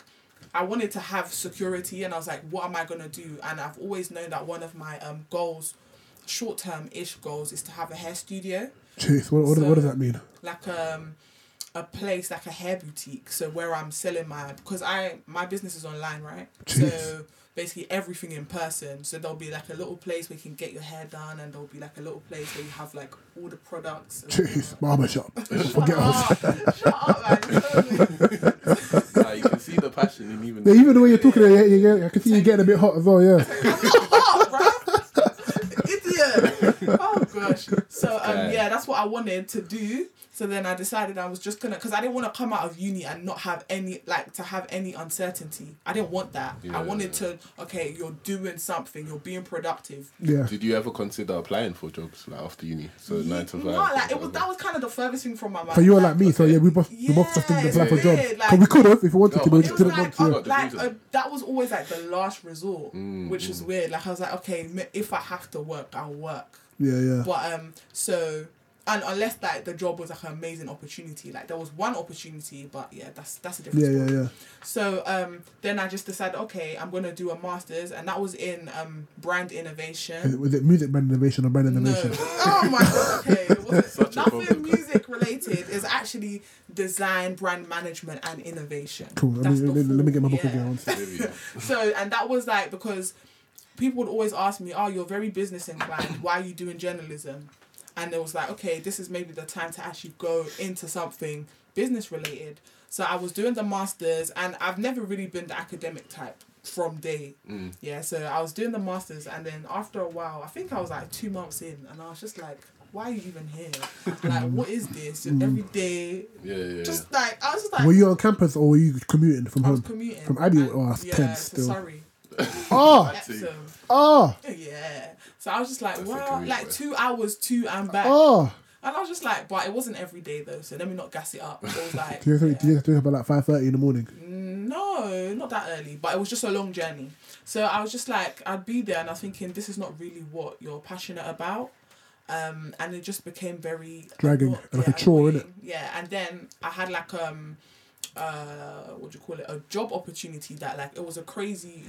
I wanted to have security, and I was like, what am I gonna do? And I've always known that one of my um goals, short term ish goals, is to have a hair studio Jeez, what, what, does- what does that mean? like um a place like a hair boutique so where i'm selling my because i my business is online right Jeez. so basically everything in person so there'll be like a little place where you can get your hair done and there'll be like a little place where you have like all the products and- Jeez, barber shop. For shut girls. up shut up man you Nah, you can see the passion in even. Yeah, even the way you're talking, yeah, yeah, yeah, I can see you getting a bit hot as well, yeah. I mean? idiot oh gosh so um yeah that's what i wanted to do so then i decided i was just gonna because i didn't want to come out of uni and not have any like to have any uncertainty i didn't want that Yeah. i wanted to okay you're doing something you're being productive Yeah. Did you ever consider applying for jobs like after uni? So nine to five. no, like it was that was kind of the furthest thing from my mind So you were like me, so yeah, we both, we both just Yeah, didn't apply for it's jobs. Because like- we could have if we wanted No, to, but we just didn't like, want uh, to. the like uh, that was always like the last resort, Mm, which was weird. Like I was like, okay, if I have to work, I'll work. Yeah, yeah. But um, so and unless like the job was like an amazing opportunity, like there was one opportunity, but yeah, that's that's a different Yeah, story. yeah, yeah. So um, then I just decided, okay, I'm gonna do a masters, and that was in um brand innovation. Was it music brand innovation or brand No. innovation? Oh my god. Okay. It wasn't, Such a nothing music related. Is actually design, brand management, and innovation. Cool. Let me, let, me- get my book yeah. again. one sec. Maybe. So and that was like because people would always ask me, "Oh, you're very business inclined. Why are you doing journalism?" And it was like, okay, this is maybe the time to actually go into something business related. So I was doing the masters, and I've never really been the academic type from day. Mm. Yeah, so I was doing the masters, and then after a while, I think I was like two months in, and I was just like, "Why are you even here? like, what is this? Every day, Yeah, yeah, yeah. just like I was just like, Were you on campus or were you commuting from I was home? commuting From Abbey? and- Oh, that's yeah, tense still. Surrey, Oh, That's it. Epsom. oh, Yeah. So I was just like, wow, well, like two hours to and back. oh. And I was just like, but it wasn't every day though, so let me not gas it up. It was like, Do you think yeah. do you have to wake up at like five thirty in the morning? no, not that early, but it was just a long journey. So I was just like, I'd be there and I was thinking, this is not really what you're passionate about. Um, and it just became very Dragging, anno- like a chore, innit? annoying. Yeah, and then I had like um, uh, what do you call it? A job opportunity that like it was a crazy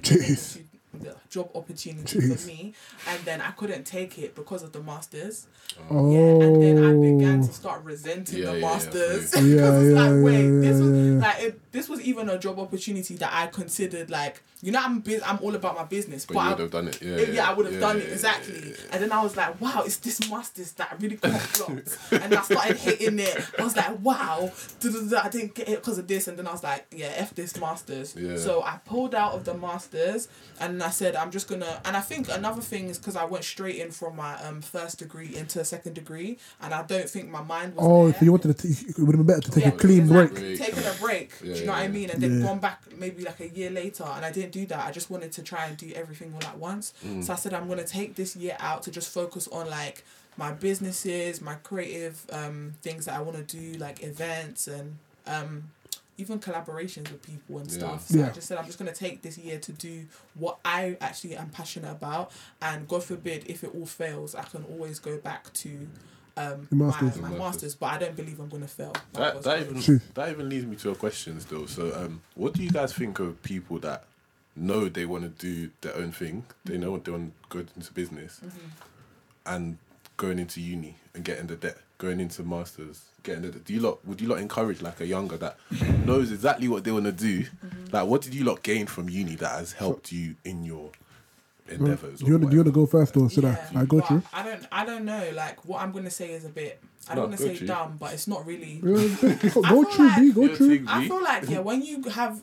job opportunity Jeez. for me, and then I couldn't take it because of the masters. Oh, Yeah, and then I began to start resenting Yeah, the yeah, yeah, masters yeah. because Yeah, it's like, wait, yeah, this was yeah, yeah. like it, this was even a job opportunity that I considered like you know I'm bu- I'm all about my business, But but, you I, would have done it. Yeah, yeah, yeah, I would have yeah, done yeah, it exactly. yeah, yeah. And then I was like, wow, it's this masters that really clocked. and I started hating it. I was like, wow, I didn't get it because of this. And then I was like, yeah, f this masters. Yeah. So I pulled out of the masters, and I said I'm just gonna. And I think another thing is because I went straight in from my um first degree into a second degree, and I don't think my mind was. oh, there. so you wanted to? T- it would have been better to take Yeah, a clean break. exactly. break. Taking a break. Yeah, do you know what I mean? And then Yeah. gone back maybe like a year later, and I didn't do that. I just wanted to try and do everything all at once. Mm. So I said I'm gonna take this year out to just focus on like my businesses, my creative um things that I want to do, like events and um even collaborations with people and Yeah. stuff. So I just said I'm just gonna take this year to do what I actually am passionate about, and God forbid if it all fails, I can always go back to. Um, The masters. my, my masters. masters, but I don't believe I'm gonna fail. That, that even True. that even leads me to a question still. So, um, what do you guys think of people that know they want to do their own thing? They know they want to go into business, and going into uni and getting the debt, going into masters, getting the. Do you lot would you lot encourage like a younger that knows exactly what they want to do? Mm-hmm. Like, what did you lot gain from uni that has helped you in your endeavors? Do you want to? You want to go first or should Yeah, I? I go but through. I don't. I don't know. Like what I'm gonna say is a bit. I don't want to say through. dumb, but it's not really. Go, I go through, like- B. Go Your through. thing, I B? feel like yeah, when you have.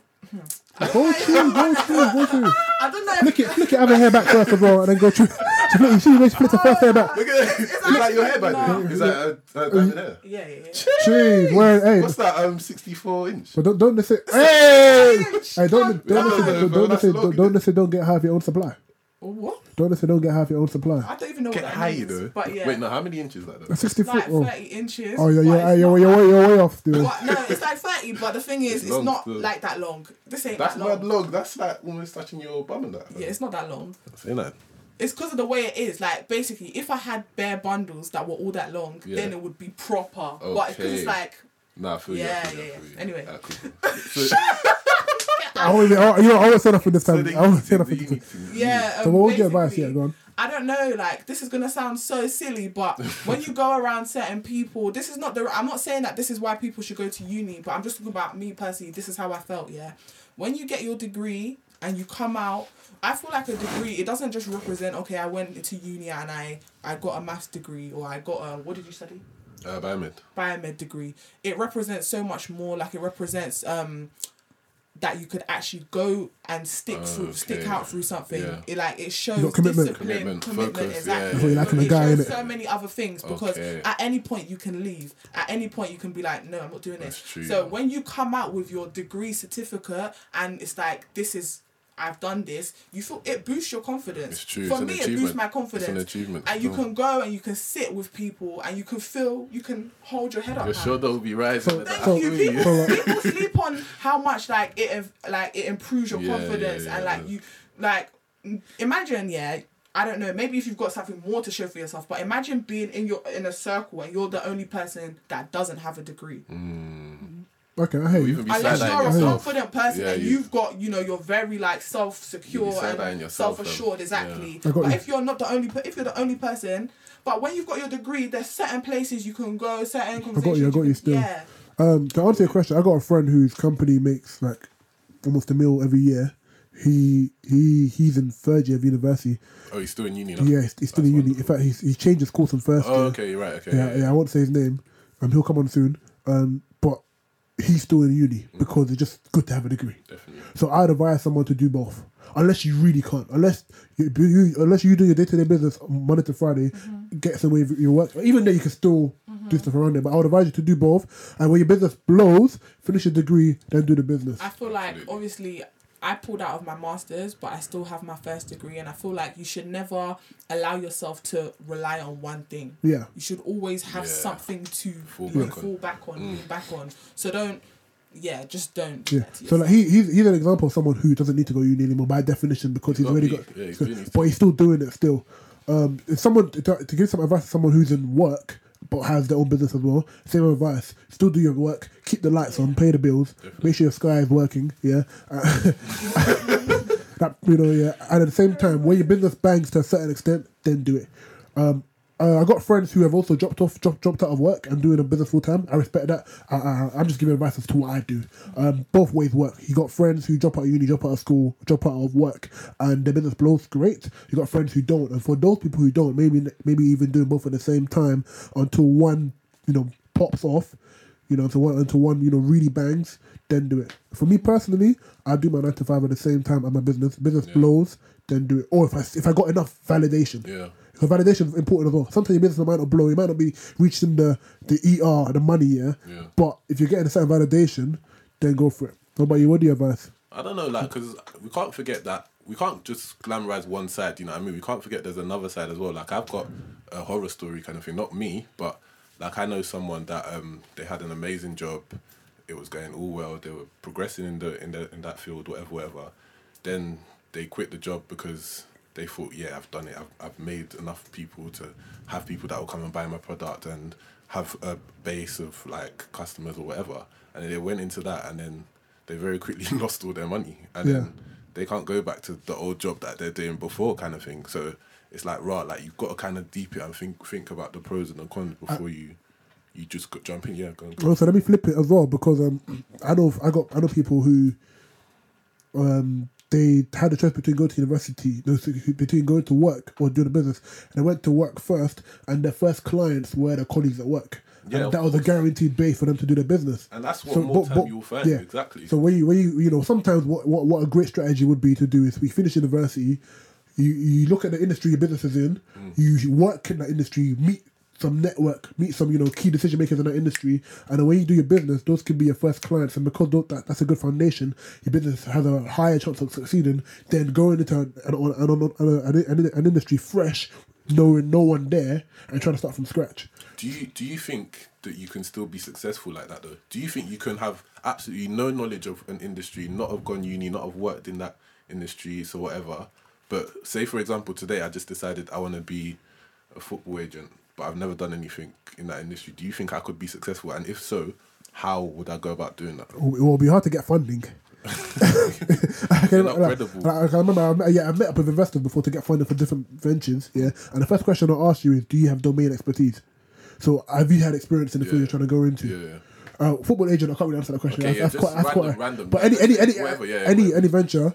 Go through. Go through. Go through. I don't know. Flick it. Flick it. Have a hair back first as well, and then go through. So flick, you see, you flick the first hair back. Look at it. Is that your hair back No. there? Is that a, a diamond hair? Yeah, yeah, yeah. Jeez, where? Hey, What's that? Um, sixty-four inch. but don't don't say. Hey, hey, don't don't No, don't no, don't bro, don't that's say long, don't don't say don't get half your own supply. What? Don't say don't get half your own supply. I don't even know Get what that high, means. you know. But yeah, Wait, no. How many inches like A that? sixty it's foot. like Oh, thirty inches. oh yeah, but yeah, you're, not you're, way- you're way off, dude. But no, it's like thirty. But the thing is, It's it's, not still. like that long. This ain't That's that long. mad long. That's like almost touching your bum and that. Yeah, it's not that long. Saying that. It's because of the way it is. Like basically, if I had bare bundles that were all that long, Yeah. then it would be proper. But it's because Okay. it's like Nah, I feel you, Yeah, you, I yeah, feel you. yeah. Anyway. Ah, cool, cool. So, I always, you know, I always set up for this time. the I always uni set up for this. uni yeah. So um, what would your advice? basically, Yeah, go on. I don't know, like this is gonna sound so silly, but when you go around certain people, this is not the. I'm not saying that this is why people should go to uni, but I'm just talking about me personally. This is how I felt. Yeah, when you get your degree and you come out, I feel like a degree. It doesn't just represent. Okay, I went to uni and I I got a maths degree or I got a what did you study? Uh, biomed. biomed degree. It represents so much more. Like it represents um that you could actually go and stick through, oh, stick out through something. Yeah. It like it shows got commitment. discipline, Commitment, commitment, focus, exactly. yeah. That's what you like it guy, shows so many other things because Okay. at any point you can leave. At any point you can be like, no, I'm not doing this. True, So when you come out with your degree certificate and it's like this is. I've done this. You feel it boosts your confidence. It's true, For it's an me, it boosts my It's confidence. an achievement And you can go and you can sit with people and you can feel you can hold your head up. Your shoulder will be rising. So- Thank so- you. People, So, people sleep on how much like it like it improves your Yeah, confidence yeah, and yeah. like you like imagine yeah. I don't know. Maybe if you've got something more to show for yourself, but imagine being in your in a circle and you're the only person that doesn't have a degree. Mm. Mm-hmm. Okay, I hear you. even Unless you're a yourself. confident person Yeah, and you- you've got, you know, you're very like self secure and self assured, exactly. I got But you. if you're not the only, pe- if you're the only person, but when you've got your degree, there's certain places you can go, certain conversations. I got you, I got you still. Yeah. Um, to answer your question, I got a friend whose company makes like almost a mil every year. he he he's in third year of university. Oh, he's still in uni now. Yeah, he's, he's still in uni. In fact, he's he's changed his course in first Oh, year. okay, you're right. Okay. Yeah, yeah, I won't say his name. Um, he'll come on soon. Um, but he's still in uni because it's just good to have a degree. Definitely. So I'd advise someone to do both, unless you really can't. Unless you, you unless you do your day to day business Monday to Friday, mm-hmm. get some way of your work. Even then, you can still do mm-hmm. stuff around it. But I would advise you to do both. And when your business blows, finish your degree, then do the business. I feel like Absolutely. obviously I pulled out of my masters, but I still have my first degree, and I feel like you should never allow yourself to rely on one thing. Yeah. You should always have Yeah. something to Fall you know, back on. fall back on, lean back on. So don't, yeah, just don't. Yeah. So like he he's, he's an example of someone who doesn't need to go uni anymore by definition because he's got already peak. got, Yeah, he's doing but he's still doing it still. Um, if someone to, to give some advice to someone who's in work but has their own business as well, same advice. Still do your work, keep the lights on, pay the bills, make sure your sky is working. Yeah. That you know, yeah. And at the same time, when your business bangs to a certain extent, then do it. Um, uh, I got friends who have also dropped off, dropped, dropped out of work and doing a business full time. I respect that. I, I, I'm just giving advice as to what I do. Um, both ways work. You got friends who drop out of uni, drop out of school, drop out of work, and their business blows great. You got friends who don't, and for those people who don't, maybe maybe even doing both at the same time until one you know pops off. You know, until one until one you know really bangs, then do it. For me personally, I do my nine to five at the same time at my business. Business blows, then do it. Or if I if I got enough validation. Yeah. Because validation is important as well. Sometimes your business might not blow, you might not be reaching the the ER, the money, yeah. Yeah. But if you're getting a certain validation, then go for it. What about you? What do you advise? I don't know, like, because we can't forget that we can't just glamorize one side. You know what I mean? We can't forget there's another side as well. Like I've got a horror story kind of thing. Not me, but like I know someone that um they had an amazing job. It was going all well. They were progressing in the in the in that field, whatever, whatever. Then they quit the job because they thought, yeah, I've done it. I've, I've made enough people to have people that will come and buy my product and have a base of like customers or whatever. And then they went into that, and then they very quickly lost all their money, and Yeah. then they can't go back to the old job that they're doing before, kind of thing. So it's like right, like you've got to kind of deep it and think think about the pros and the cons before you you just go, jump in. Yeah, go. on. Also, let me flip it as well because um, I know I got I know people who um they had a choice between going to university, between going to work or doing a business, and they went to work first, and their first clients were their colleagues at work. Yeah, and that was a guaranteed base for them to do their business. And that's what more time you'll find, yeah. exactly. So when you when you you know sometimes what, what what a great strategy would be to do is we finish university, you you look at the industry your business is in, Mm. you work in that industry, meet some network, meet some you know key decision makers in that industry, and the way you do your business, those can be your first clients, and because that, that's a good foundation, your business has a higher chance of succeeding than going into an an, an, an, industry fresh, knowing no one there, and trying to start from scratch. Do you do you think that you can still be successful like that though? Do you think you can have absolutely no knowledge of an industry, not have gone uni, not have worked in that industry, so whatever? But say for example today I just decided I want to be a football agent, but I've never done anything in that industry. Do you think I could be successful? And if so, how would I go about doing that? It will be hard to get funding. I can, like, I can remember, I met, yeah, I met up with investors before to get funding for different ventures. Yeah, and the first question I ask you is, do you have domain expertise? So, have you had experience in the field you're trying to go into? Yeah. Uh, football agent, I can't really answer that question. Okay, that's, yeah, that's quite, that's random- quite, random. But any, any, any, Whatever, yeah, any, any venture,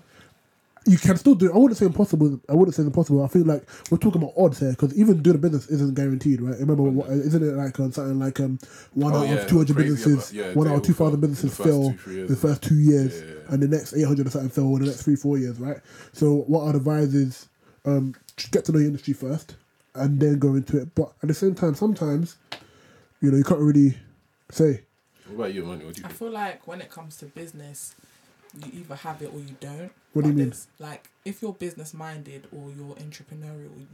you can still do. I wouldn't say impossible. I wouldn't say impossible. I feel like we're talking about odds here because even doing a business isn't guaranteed, right? Remember, what, isn't it like um, something like um, one Oh, out yeah, of two hundred crazy businesses, about- yeah, one out of all two fail in the businesses first fail two, years, the yeah. first two years, Yeah, yeah, yeah. and the next eight hundred or something fail in the next three four years, right? So what I'd advise is um, get to know your industry first, and then go into it. But at the same time, sometimes you know you can't really say. What about you, Money? What do you I think? feel like when it comes to business, you either have it or you don't. What do you mean? Like, if you're business minded or you're entrepreneurial, you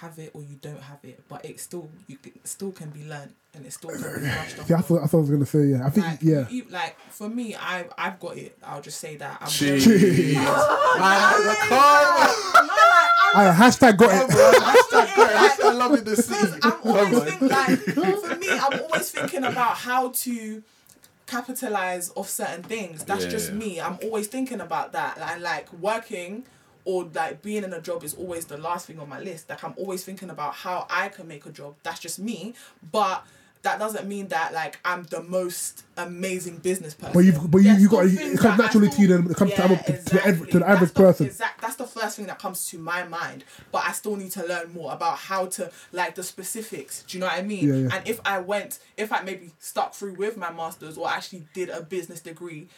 have it or you don't have it. But it still, you c- still can be learned and it still can be brushed off. Yeah, I thought, I thought I was gonna say yeah. I think like, yeah. you- like for me, I I've got it. I'll just say that. I'm Jeez. very- Man, the karma. I hashtag got it. I love it. The Because. I'm always Come on. think, like for me, I'm always thinking about how to capitalize off certain things. That's Yeah, just yeah. me. I'm always thinking about that. And like working or like being in a job is always the last thing on my list. Like I'm always thinking about how I can make a job. That's just me. But that doesn't mean that like I'm the most amazing business person. But you've- but you- There's you got- it comes naturally to you then it comes to average- to the to the average That's person. Exact. That's the first thing that comes to my mind. But I still need to learn more about how to like the specifics. Do you know what I mean? Yeah, yeah. And if I went, if I maybe stuck through with my masters or actually did a business degree,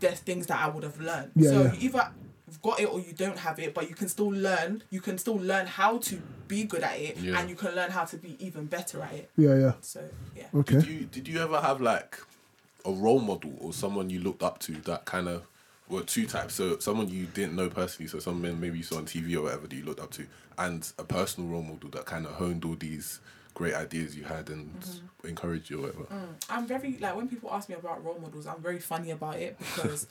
there's things that I would have learned. Yeah, so yeah. either you've got it or you don't have it, but you can still learn. You can still learn how to be good at it, Yeah. and you can learn how to be even better at it. Yeah, yeah. So yeah. Okay. Did you did you ever have like a role model or someone you looked up to that kind of well two types so someone you didn't know personally so someone maybe you saw on TV or whatever that you looked up to and a personal role model that kind of honed all these great ideas you had and mm-hmm. encourage you or whatever. Mm. I'm very like when people ask me about role models, I'm very funny about it because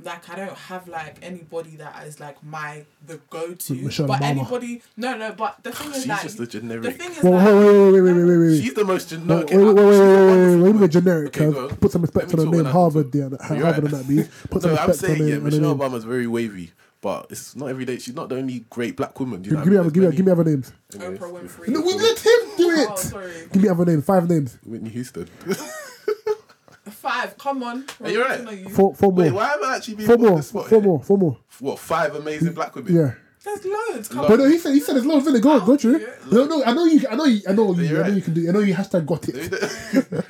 like I don't have like anybody that is like my the go to. But Mama. anybody, no, no. But the thing is, she's like, just the generic. The thing is, like, wait, wait, wait, wait, wait, She's the most generic. Wait, wait, wait, wait, wait, wait, wait, generic. Okay, go. put some respect on the name Harvard. There, Harvard right. and that be. Put some respect I'm saying Michelle Obama's very wavy but it's not every day. She's not the only great black woman. Do you Give know give me other, mean? give me, There's give me other names. many. Oprah Winfrey. No, we let him do Oh it. sorry. Give me other names. Five names. Whitney Houston. Five, come on. Are you We're right? you. Four, four Wait, more. why am I actually being Four put on more. the spot Four here? more. Four more. What five amazing black women? Yeah. There's loads. Come Look. But no, he said he said it's low. Go, go, go through. Yeah. No, no, I know you. I know you. I know you. You're I know you can do. it. I know you hashtag got it.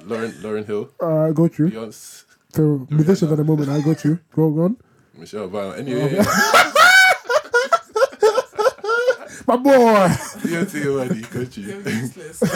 Lauryn, Lauryn Hill, Uh, go through. Beyonce, So musicians at the moment, I go through. Go go on. Michelle Obama. Anyway, My boy. Beyonce already. Got You're you. useless. oh,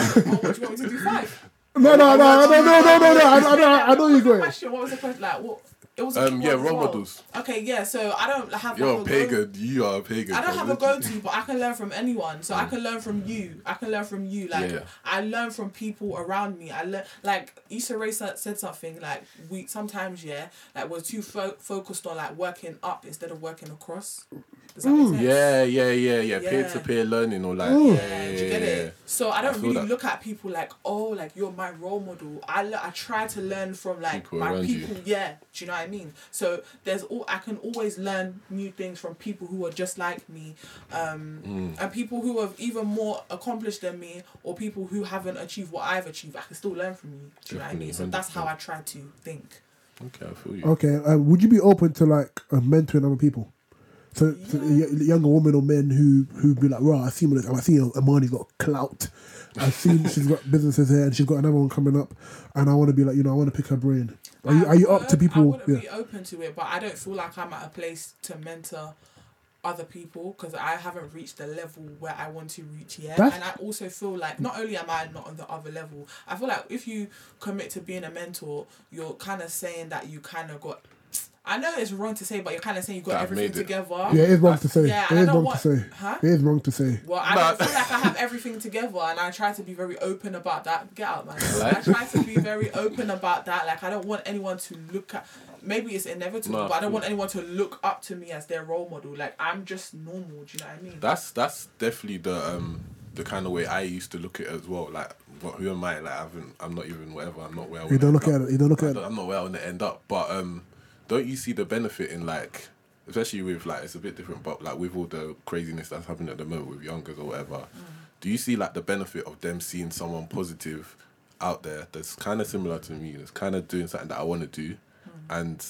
what, do you want me to do five? No, no, no, no, no, no, no, no. I, I, know, I know What you was the going. question? What was the question? Like what? It was a Um, yeah, role models. Okay, yeah. So I don't have. You're like a go- pagan. You are a pagan. I don't have a go-to, but I can learn from anyone. So I can learn from you. I can learn from you. Like Yeah. I learn from people around me. I learn like Issa Rae said, said something like we sometimes yeah like we're too fo- focused on like working up instead of working across. Does that make sense? Yeah, yeah, yeah, yeah. Yeah. Peer to peer learning or like. Ooh. Yeah, Yeah, yeah, do you get it? So I don't feel really that. look at people like, oh, like you're my role model. I le- I try to learn from like People my around you. people. Yeah, do you know what I mean? So there's all I can always learn new things from people who are just like me, um, Mm. and people who have even more accomplished than me, or people who haven't achieved what I've achieved. I can still learn from you. Do you know what I mean? So Definitely, that's how I try to think. Okay, I feel you. Okay, uh, would you be open to like uh, mentoring other people? So, so a y- younger women or men who who be like, "Right, I see, I see Amani's got clout. I see she's got businesses here, and she's got another one coming up, and I want to be like, you know, I want to pick her brain. Are you are you up would- to I people? wouldn't Yeah, be open to it, but I don't feel like I'm at a place to mentor other people because I haven't reached the level where I want to reach yet. That's- and I also feel like not only am I not on the other level, I feel like if you commit to being a mentor, you're kind of saying that you kind of got. I know it's wrong to say, but you're kind of saying you got That I've everything together. yeah, it is wrong to say. Yeah, it and I don't wrong want- to say. Huh? It is wrong to say. Well, I Nah. don't feel like I have everything together, and I try to be very open about that. Get out, man. Like? I try to be very open about that. Like, I don't want anyone to look at. Maybe it's inevitable, Nah, but I don't want anyone to look up to me as their role model. Like, I'm just normal. Do you know what I mean? That's that's definitely the um the kind of way I used to look at it as well. Like, what who am I? Like, I haven't. I'm not even whatever. I'm not where. I You don't look at it. You don't look at it. I'm not where I want to end up. But um, don't you see the benefit in like, especially with like it's a bit different, but like with all the craziness that's happening at the moment with youngers or whatever, Mm. do you see like the benefit of them seeing someone positive out there that's kind of similar to me, that's kind of doing something that I want to do, Mm. and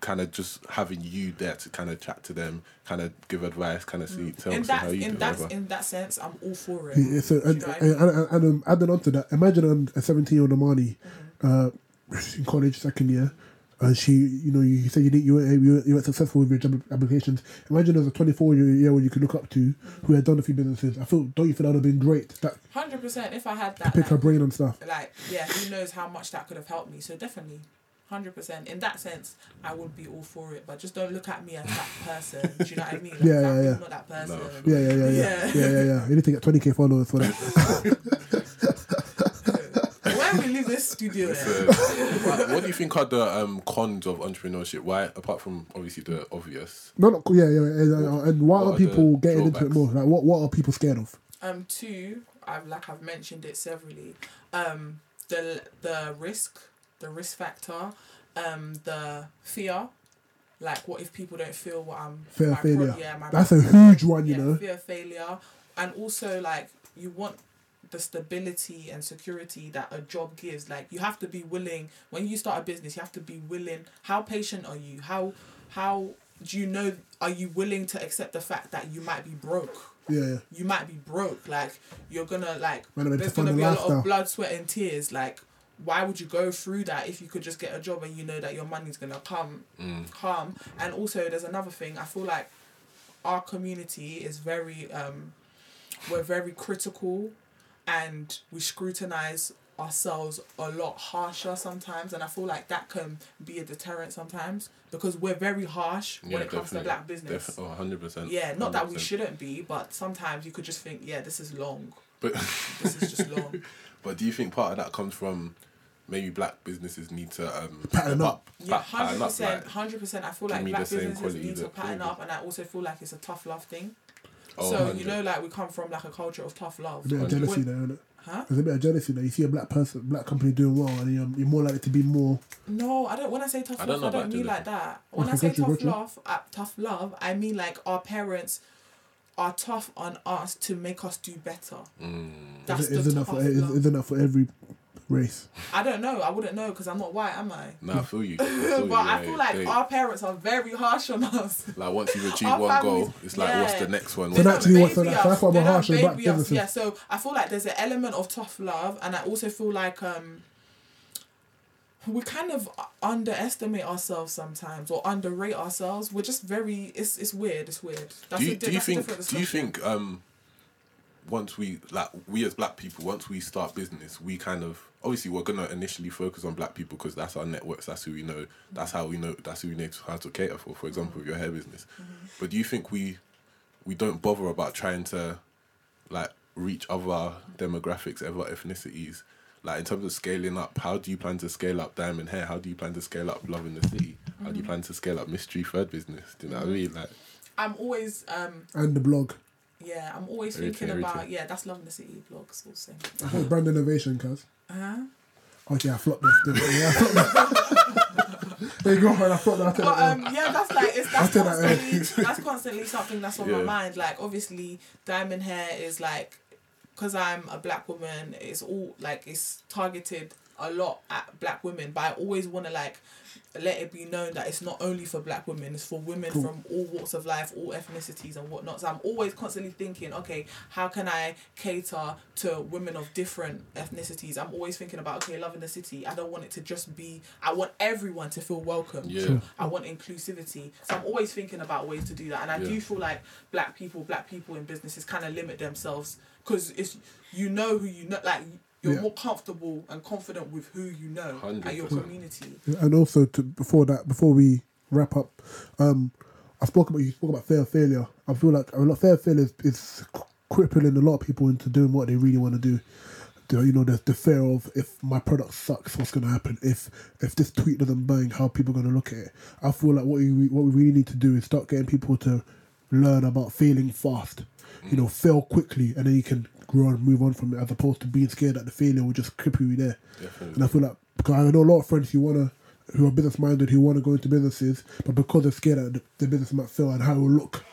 kind of just having you there to kind of chat to them, kind of give advice, kind of see tell in that how you in do that whatever. in that sense, I'm all for it. Yeah, so, Do you and, know what I and, mean? and, and um, adding on to that, imagine um, a 17 year old Amani uh, in college, second year, and she, you know, you said you didn't, you weren't, you weren't, you weren't successful with your job applications. Imagine there's a 24 year old you could look up to who had done a few businesses. I feel, don't you feel that would have been great? That Hundred percent. If I had that, pick like, her brain and stuff. like yeah, who knows how much that could have helped me. So definitely. Hundred percent. In that sense, I would be all for it, but just don't look at me as that person. Do you know what I mean? Like, Yeah, yeah, I'm yeah. Not that person. No. Yeah, yeah, yeah, yeah, Yeah. yeah, yeah, yeah. You need to get 20k followers for that. Where we leave this studio? So, what, what do you think are the um, cons of entrepreneurship? Why, apart from obviously the obvious, No, not yeah, yeah. And, uh, and why What are are the people getting into it more? Like, what what are people scared of? Um, two, I've like I've mentioned it severally. Um, the the risk, the risk factor, um, the fear. Like, what if people don't feel what I'm? Fear my of failure. yeah, my That's a huge one, you yeah, know. fear of failure, and also like you want the stability and security that a job gives. Like you have to be willing when you start a business. You have to be willing. How patient are you? How how do you know? Are you willing to accept the fact that you might be broke? Yeah, yeah. You might be broke. Like you're gonna like. Man, to there's gonna be a lot of blood, sweat, and tears. Like why would you go through that if you could just get a job and you know that your money's gonna come come and also there's another thing i feel like our community is very um we're very critical and we scrutinize ourselves a lot harsher sometimes and i feel like that can be a deterrent sometimes because we're very harsh when it comes to black business Def- oh, 100%. yeah not that we shouldn't be but sometimes you could just think yeah this is long But this is just long but do you think part of that comes from maybe black businesses need to um Pattern up. Yeah, hundred percent, hundred percent. I feel like black businesses need to pattern up, and I also feel like it's a tough love thing. Oh, so 100. you know, like we come from like a culture of tough love. A bit of jealousy When- there, isn't it? Huh? There's a bit of jealousy there. You see a black person, black company doing well, and you're, you're more likely to be more. No, I don't. When I say tough I don't love, I don't mean jealousy. like that. When I say gotcha, tough gotcha. love, uh, tough love, I mean like our parents are tough on us to make us do better. Mm. That's Is- the isn't, that tough for, is, love. isn't that for every race? I don't know. I wouldn't know because I'm not white, am I? Nah, I feel you. I feel you, but I feel like they- our parents are very harsh on us. like once you've achieved our one families- goal, it's like what's the next one? So They that- don't actually what's baby the- us. that's why we're harsh on black baby businesses. Yeah, so I feel like there's an element of tough love, and I also feel like um, we kind of underestimate ourselves sometimes or underrate ourselves. We're just very. It's it's weird. It's weird. That's do you, a, do you that's a think do you think um once we like we as black people once we start business we kind of obviously we're gonna initially focus on black people because that's our networks that's who we know that's how we know that's who we know how to cater for for example with your hair business. Mm-hmm. But do you think we we don't bother about trying to like reach other demographics other ethnicities? Like in terms of scaling up how do you plan to scale up diamond hair? How do you plan to scale up love in the city? How do you mm-hmm. plan to scale up mystery third business? Do you know what i mm-hmm. mean? Like I'm always um And the blog. Yeah. I'm always Everything, thinking about everything. yeah. That's love in the city blogs also. I thought brand innovation, cuz. Uh-huh. Okay, I flopped that still. Yeah, I flopped that. there you go, man. I flopped that. I take But that, um, yeah, that's like it's that's take that, constantly that's constantly something that's on my mind. Like obviously, diamond hair is like, because I'm a black woman, it's all like it's targeted a lot at black women. But I always want to like let it be known that it's not only for black women; it's for women Cool. from all walks of life, all ethnicities and whatnot. So I'm always constantly thinking, okay, how can I cater to women of different ethnicities? I'm always thinking about okay, love in the city. I don't want it to just be. I want everyone to feel welcome. Yeah. I want inclusivity. So I'm always thinking about ways to do that. And I Yeah. do feel like black people, black people in businesses kind of limit themselves because it's you know who you know, like you're Yeah. more comfortable and confident with who you know and your 100%. community. and also to before that, before we wrap up, um, I spoke about you spoke about fear of failure. I feel like a lot fear of failure is, is crippling a lot of people into doing what they really want to do. The, you know, there's the fear of if my product sucks, what's going to happen? If if this tweet doesn't bang, how people going to look at it? I feel like what we what we really need to do is start getting people to learn about failing fast. You know, fail quickly, and then you can grow and move on from it, as opposed to being scared that the failure will just cripple you there. Definitely. And I feel like because I know a lot of friends who wanna who are business minded who wanna go into businesses, but because they're scared that the, the business might fail and how it will look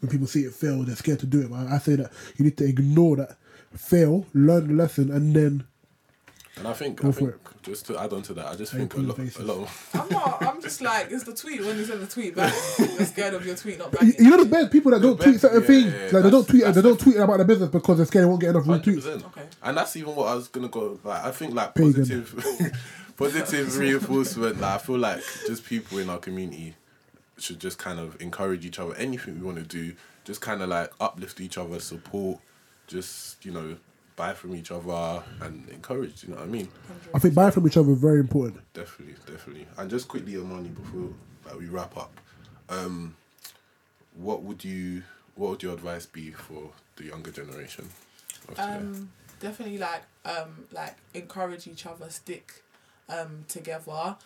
when people see it fail, they're scared to do it. But I say that you need to ignore that, fail, learn the lesson, and then And I think, Go I think it. just to add on to that, I just How think a put lot, faces. a lot of, I'm not. I'm just like it's the tweet when you send the tweet back. You're scared of your tweet not you, you know the best people that don't The tweet certain yeah, things, yeah, yeah, like they don't tweet, they don't tweet about the business because they're scared they won't get enough retweets. Okay. And that's even what I was gonna go. Like I think like Pagan. positive, positive reinforcement. Like I feel like just people in our community should just kind of encourage each other. Anything we want to do, just kind of like uplift each other, support, just you know, buy from each other and encourage. You know what I mean? I think buying from each other is very important. Definitely, definitely. And just quickly, Amani, before like, we wrap up, um, what would you, what would your advice be for the younger generation? um definitely like um like encourage each other stick um together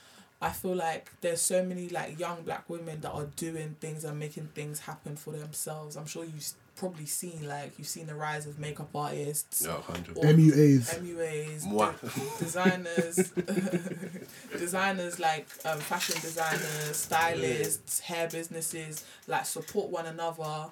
i feel like there's so many like young black women that are doing things and making things happen for themselves i'm sure you've probably seen like you've seen the rise of makeup artists, Yeah, hundred. Or- MUAs. MUAs, de- designers, designers like um, fashion designers, stylists, hair businesses, like support one another.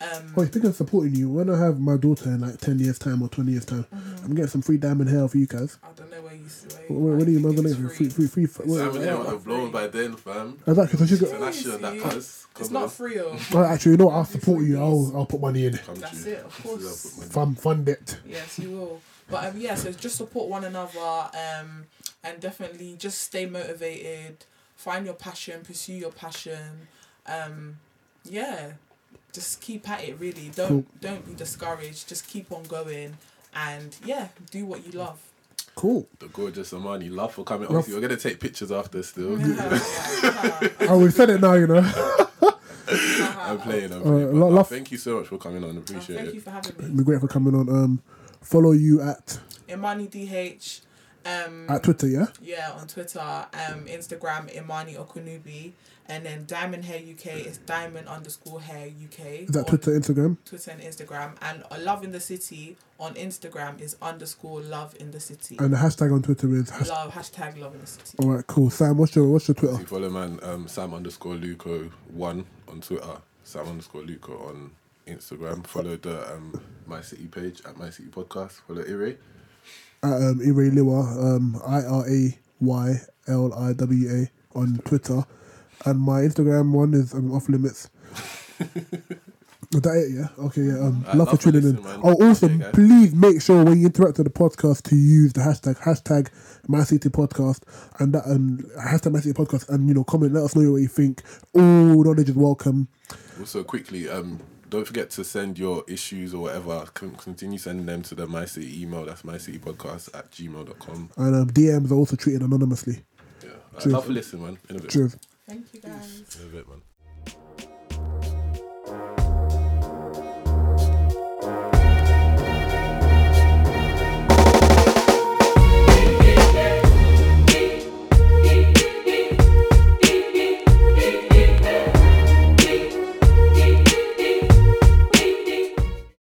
Um, Oh, speaking of supporting you, when I have my daughter in like 10 years' time or 20 years' time, Mm-hmm. I'm getting some free diamond hair for you guys. I don't know where you see. What, what do you, man? think Free, free, free, free, free, Simon what- Hill would have blown by then, fam. Exactly, so she's got. International, that See? cuz. It's not free, oh. Well, actually, you know what? I'll support you. I'll, I'll put money in. Come That's it, of course. how I put my- Fund, fund it. Yes, you will. But um, yeah, so just support one another um, and definitely just stay motivated, find your passion, pursue your passion. Um, yeah, just keep at it. Really, don't Cool. don't be discouraged. Just keep on going, and yeah, do what you love. Cool. The gorgeous Amani, love for coming. Obviously, we're gonna take pictures after still. Oh, we said it now, you know. I'm playing. I'm Uh, playing. but love- thank you so much for coming on. Oh, Appreciate thank it. you for having It'd me, be great for coming on. Um, follow you at Amani DH. Um, at Twitter, yeah. Yeah, on Twitter, um, Instagram, Imani Okunubi, and then Diamond Hair UK is Diamond underscore Hair UK. Is that Twitter, Instagram? Twitter and Instagram, and uh, Love in the City on Instagram is underscore Love in the City. And the hashtag on Twitter is. Hashtag. Love hashtag Love in the City. All right, cool. Sam, what's your what's your Twitter? You follow man um, Sam underscore Luco one on Twitter. Sam underscore Luca on Instagram. Follow the um, My City page at My City Podcast. Follow Ire. At um, Iray Liwa, um, I R A Y L I W A on Twitter, and my Instagram one is um, off limits. Is that it? Yeah. Okay. Yeah. Um, love for love for tuning in. Oh, also, Okay, please make sure when you interact with the podcast to use the hashtag hashtag My City Podcast and that um hashtag My City Podcast and you know comment. Let us know what you think. All knowledge is welcome. Also, quickly, um, don't forget to send your issues or whatever. Con- continue sending them to the My City email. That's mycitypodcast at gmail.com. And um, DMs are also treated anonymously. Yeah. Cheers. love for listening, man. In a bit. Cheers. Thank you guys. In a bit, man.